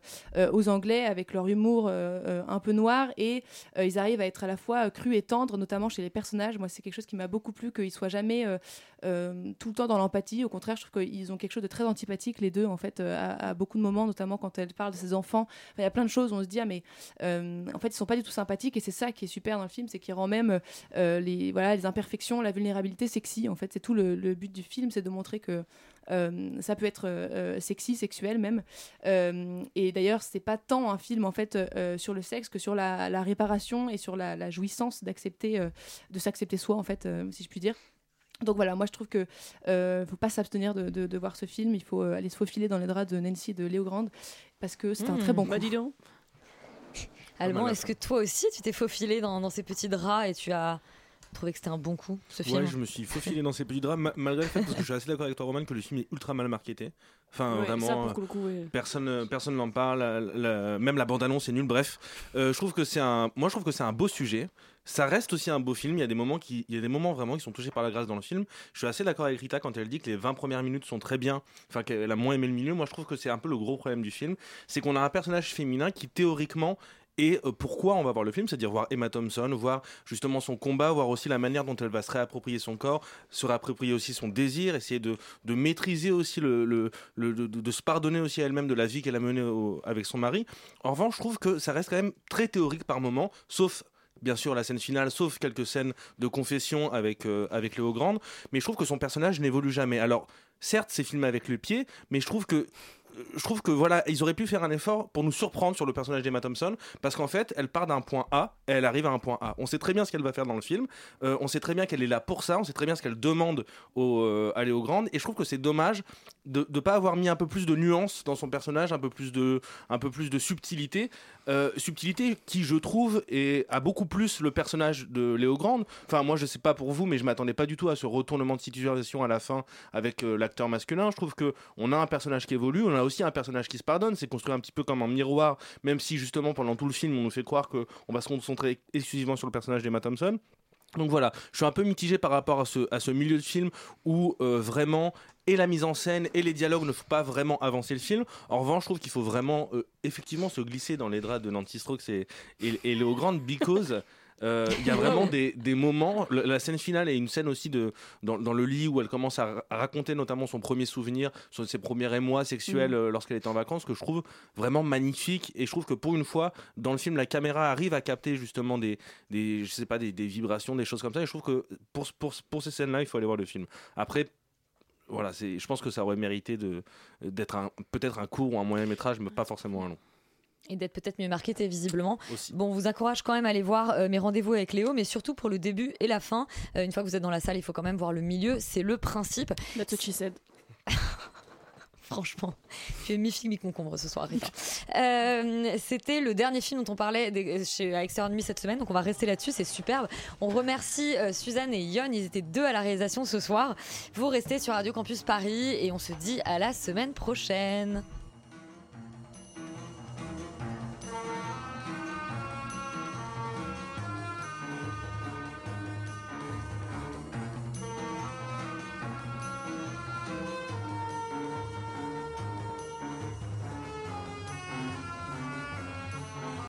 aux Anglais, avec leur humour un peu noir, et ils arrivent à être à la fois crus et tendres, notamment chez les personnages. Moi, c'est quelque chose qui m'a beaucoup plu, qu'ils soient jamais tout le temps dans l'empathie. Au contraire, je trouve qu'ils ont quelque chose de très antipathique, les deux, en fait, à, à beaucoup de moments, notamment quand elle parle de ses enfants. Il y a plein de choses où on se dit, ah, mais euh, en fait, ils sont pas du tout sympathiques, et c'est ça qui est super dans le film, c'est qu'il rend même euh, les, voilà, les imperfections, la vulnérabilité sexy. En fait, c'est tout le, but du film, c'est de montrer que euh, ça peut être sexy, sexuel même. Et d'ailleurs, c'est pas tant un film en fait sur le sexe que sur la, réparation et sur la, jouissance d'accepter, de s'accepter soi en fait, si je puis dire. Donc voilà, moi je trouve que euh, faut pas s'abstenir de, voir ce film. Il faut aller se faufiler dans les draps de Nancy et de Léo Grande parce que c'est un
Mmh,
très bon
bah dis donc. Allemand,
mal,
est-ce que toi aussi tu t'es faufilé dans, dans ces petits draps et tu as trouvé que c'était un bon coup ce film
Ouais, je me suis faufilé dans ces petits ma- malgré le fait, parce que je suis assez d'accord avec toi, Roman, que le film est ultra mal marketé. Enfin,
Ouais,
vraiment.
ça, coup, ouais.
Personne, personne n'en parle. la- la- même la bande-annonce est nulle. Bref, Euh, je trouve que c'est un. Moi, je trouve que c'est un beau sujet. Ça reste aussi un beau film. Il y a des moments qui, il y a des moments vraiment qui sont touchés par la grâce dans le film. Je suis assez d'accord avec Rita quand elle dit que les 20 premières minutes sont très bien. Enfin, qu'elle a moins aimé le milieu. Moi, je trouve que c'est un peu le gros problème du film, c'est qu'on a un personnage féminin qui théoriquement et euh, pourquoi on va voir le film, c'est-à-dire voir Emma Thompson, voir justement son combat, voir aussi la manière dont elle va se réapproprier son corps, se réapproprier aussi son désir, essayer de, de maîtriser aussi le, le- de, se pardonner aussi à elle-même de la vie qu'elle a menée avec son mari. En revanche, je trouve que ça reste quand même très théorique par moment, sauf bien sûr la scène finale, sauf quelques scènes de confession avec, euh, avec Léo Grande, mais je trouve que son personnage n'évolue jamais. Alors, certes, c'est filmé avec le pied, mais je trouve que je trouve que voilà, ils auraient pu faire un effort pour nous surprendre sur le personnage d'Emma Thompson, parce qu'en fait, elle part d'un point A et elle arrive à un point A. On sait très bien ce qu'elle va faire dans le film, euh, on sait très bien qu'elle est là pour ça, on sait très bien ce qu'elle demande à Léo Grande, et je trouve que c'est dommage de ne pas avoir mis un peu plus de nuance dans son personnage, un peu plus de, un peu plus de subtilité, euh, subtilité qui, je trouve, est, a beaucoup plus le personnage de Léo Grande. Enfin, moi, je sais pas pour vous, mais je m'attendais pas du tout à ce retournement de situation à la fin avec euh, l'acteur masculin. Je trouve que on a un personnage qui évolue, on a aussi un personnage qui se pardonne. C'est construit un petit peu comme un miroir, même si justement pendant tout le film, on nous fait croire que on va se concentrer exclusivement sur le personnage d'Emma Thompson. Donc voilà, je suis un peu mitigé par rapport à ce, milieu de film où euh, vraiment et la mise en scène et les dialogues ne font pas vraiment avancer le film. En revanche, je trouve qu'il faut vraiment euh, effectivement se glisser dans les draps de Nancy Strokes et, et, et Léo Grande because il y a vraiment des, des moments. La scène finale est une scène aussi de, dans, dans le lit où elle commence à, ra- à raconter notamment son premier souvenir, ses premiers émois sexuels
Mhm.
euh, lorsqu'elle était en vacances, que je trouve vraiment magnifique. Et je trouve que pour une fois, dans le film, la caméra arrive à capter justement des, des je sais pas, des, des vibrations, des choses comme ça. Et je trouve que pour, pour, pour ces scènes-là, il faut aller voir le film. Après, voilà, je pense que ça aurait mérité d'être peut-être un court ou un moyen métrage, mais pas forcément un long.
Et d'être peut-être mieux marketé visiblement.
Aussi.
Bon, on vous encourage quand même à aller voir euh, mes rendez-vous avec Léo, mais surtout pour le début et la fin. Euh, une fois que vous êtes dans la salle, il faut quand même voir le milieu, c'est le principe.
That's what she said.
Franchement, tu es mi-figue mi-concombre ce soir, Rita. Euh, C'était le dernier film dont on parlait des- chez à Extérieur Nuit cette semaine, donc on va rester là-dessus, c'est superbe. On remercie euh, Suzanne et Yon, ils étaient deux à la réalisation ce soir. Vous restez sur Radio Campus Paris et on se dit à la semaine prochaine.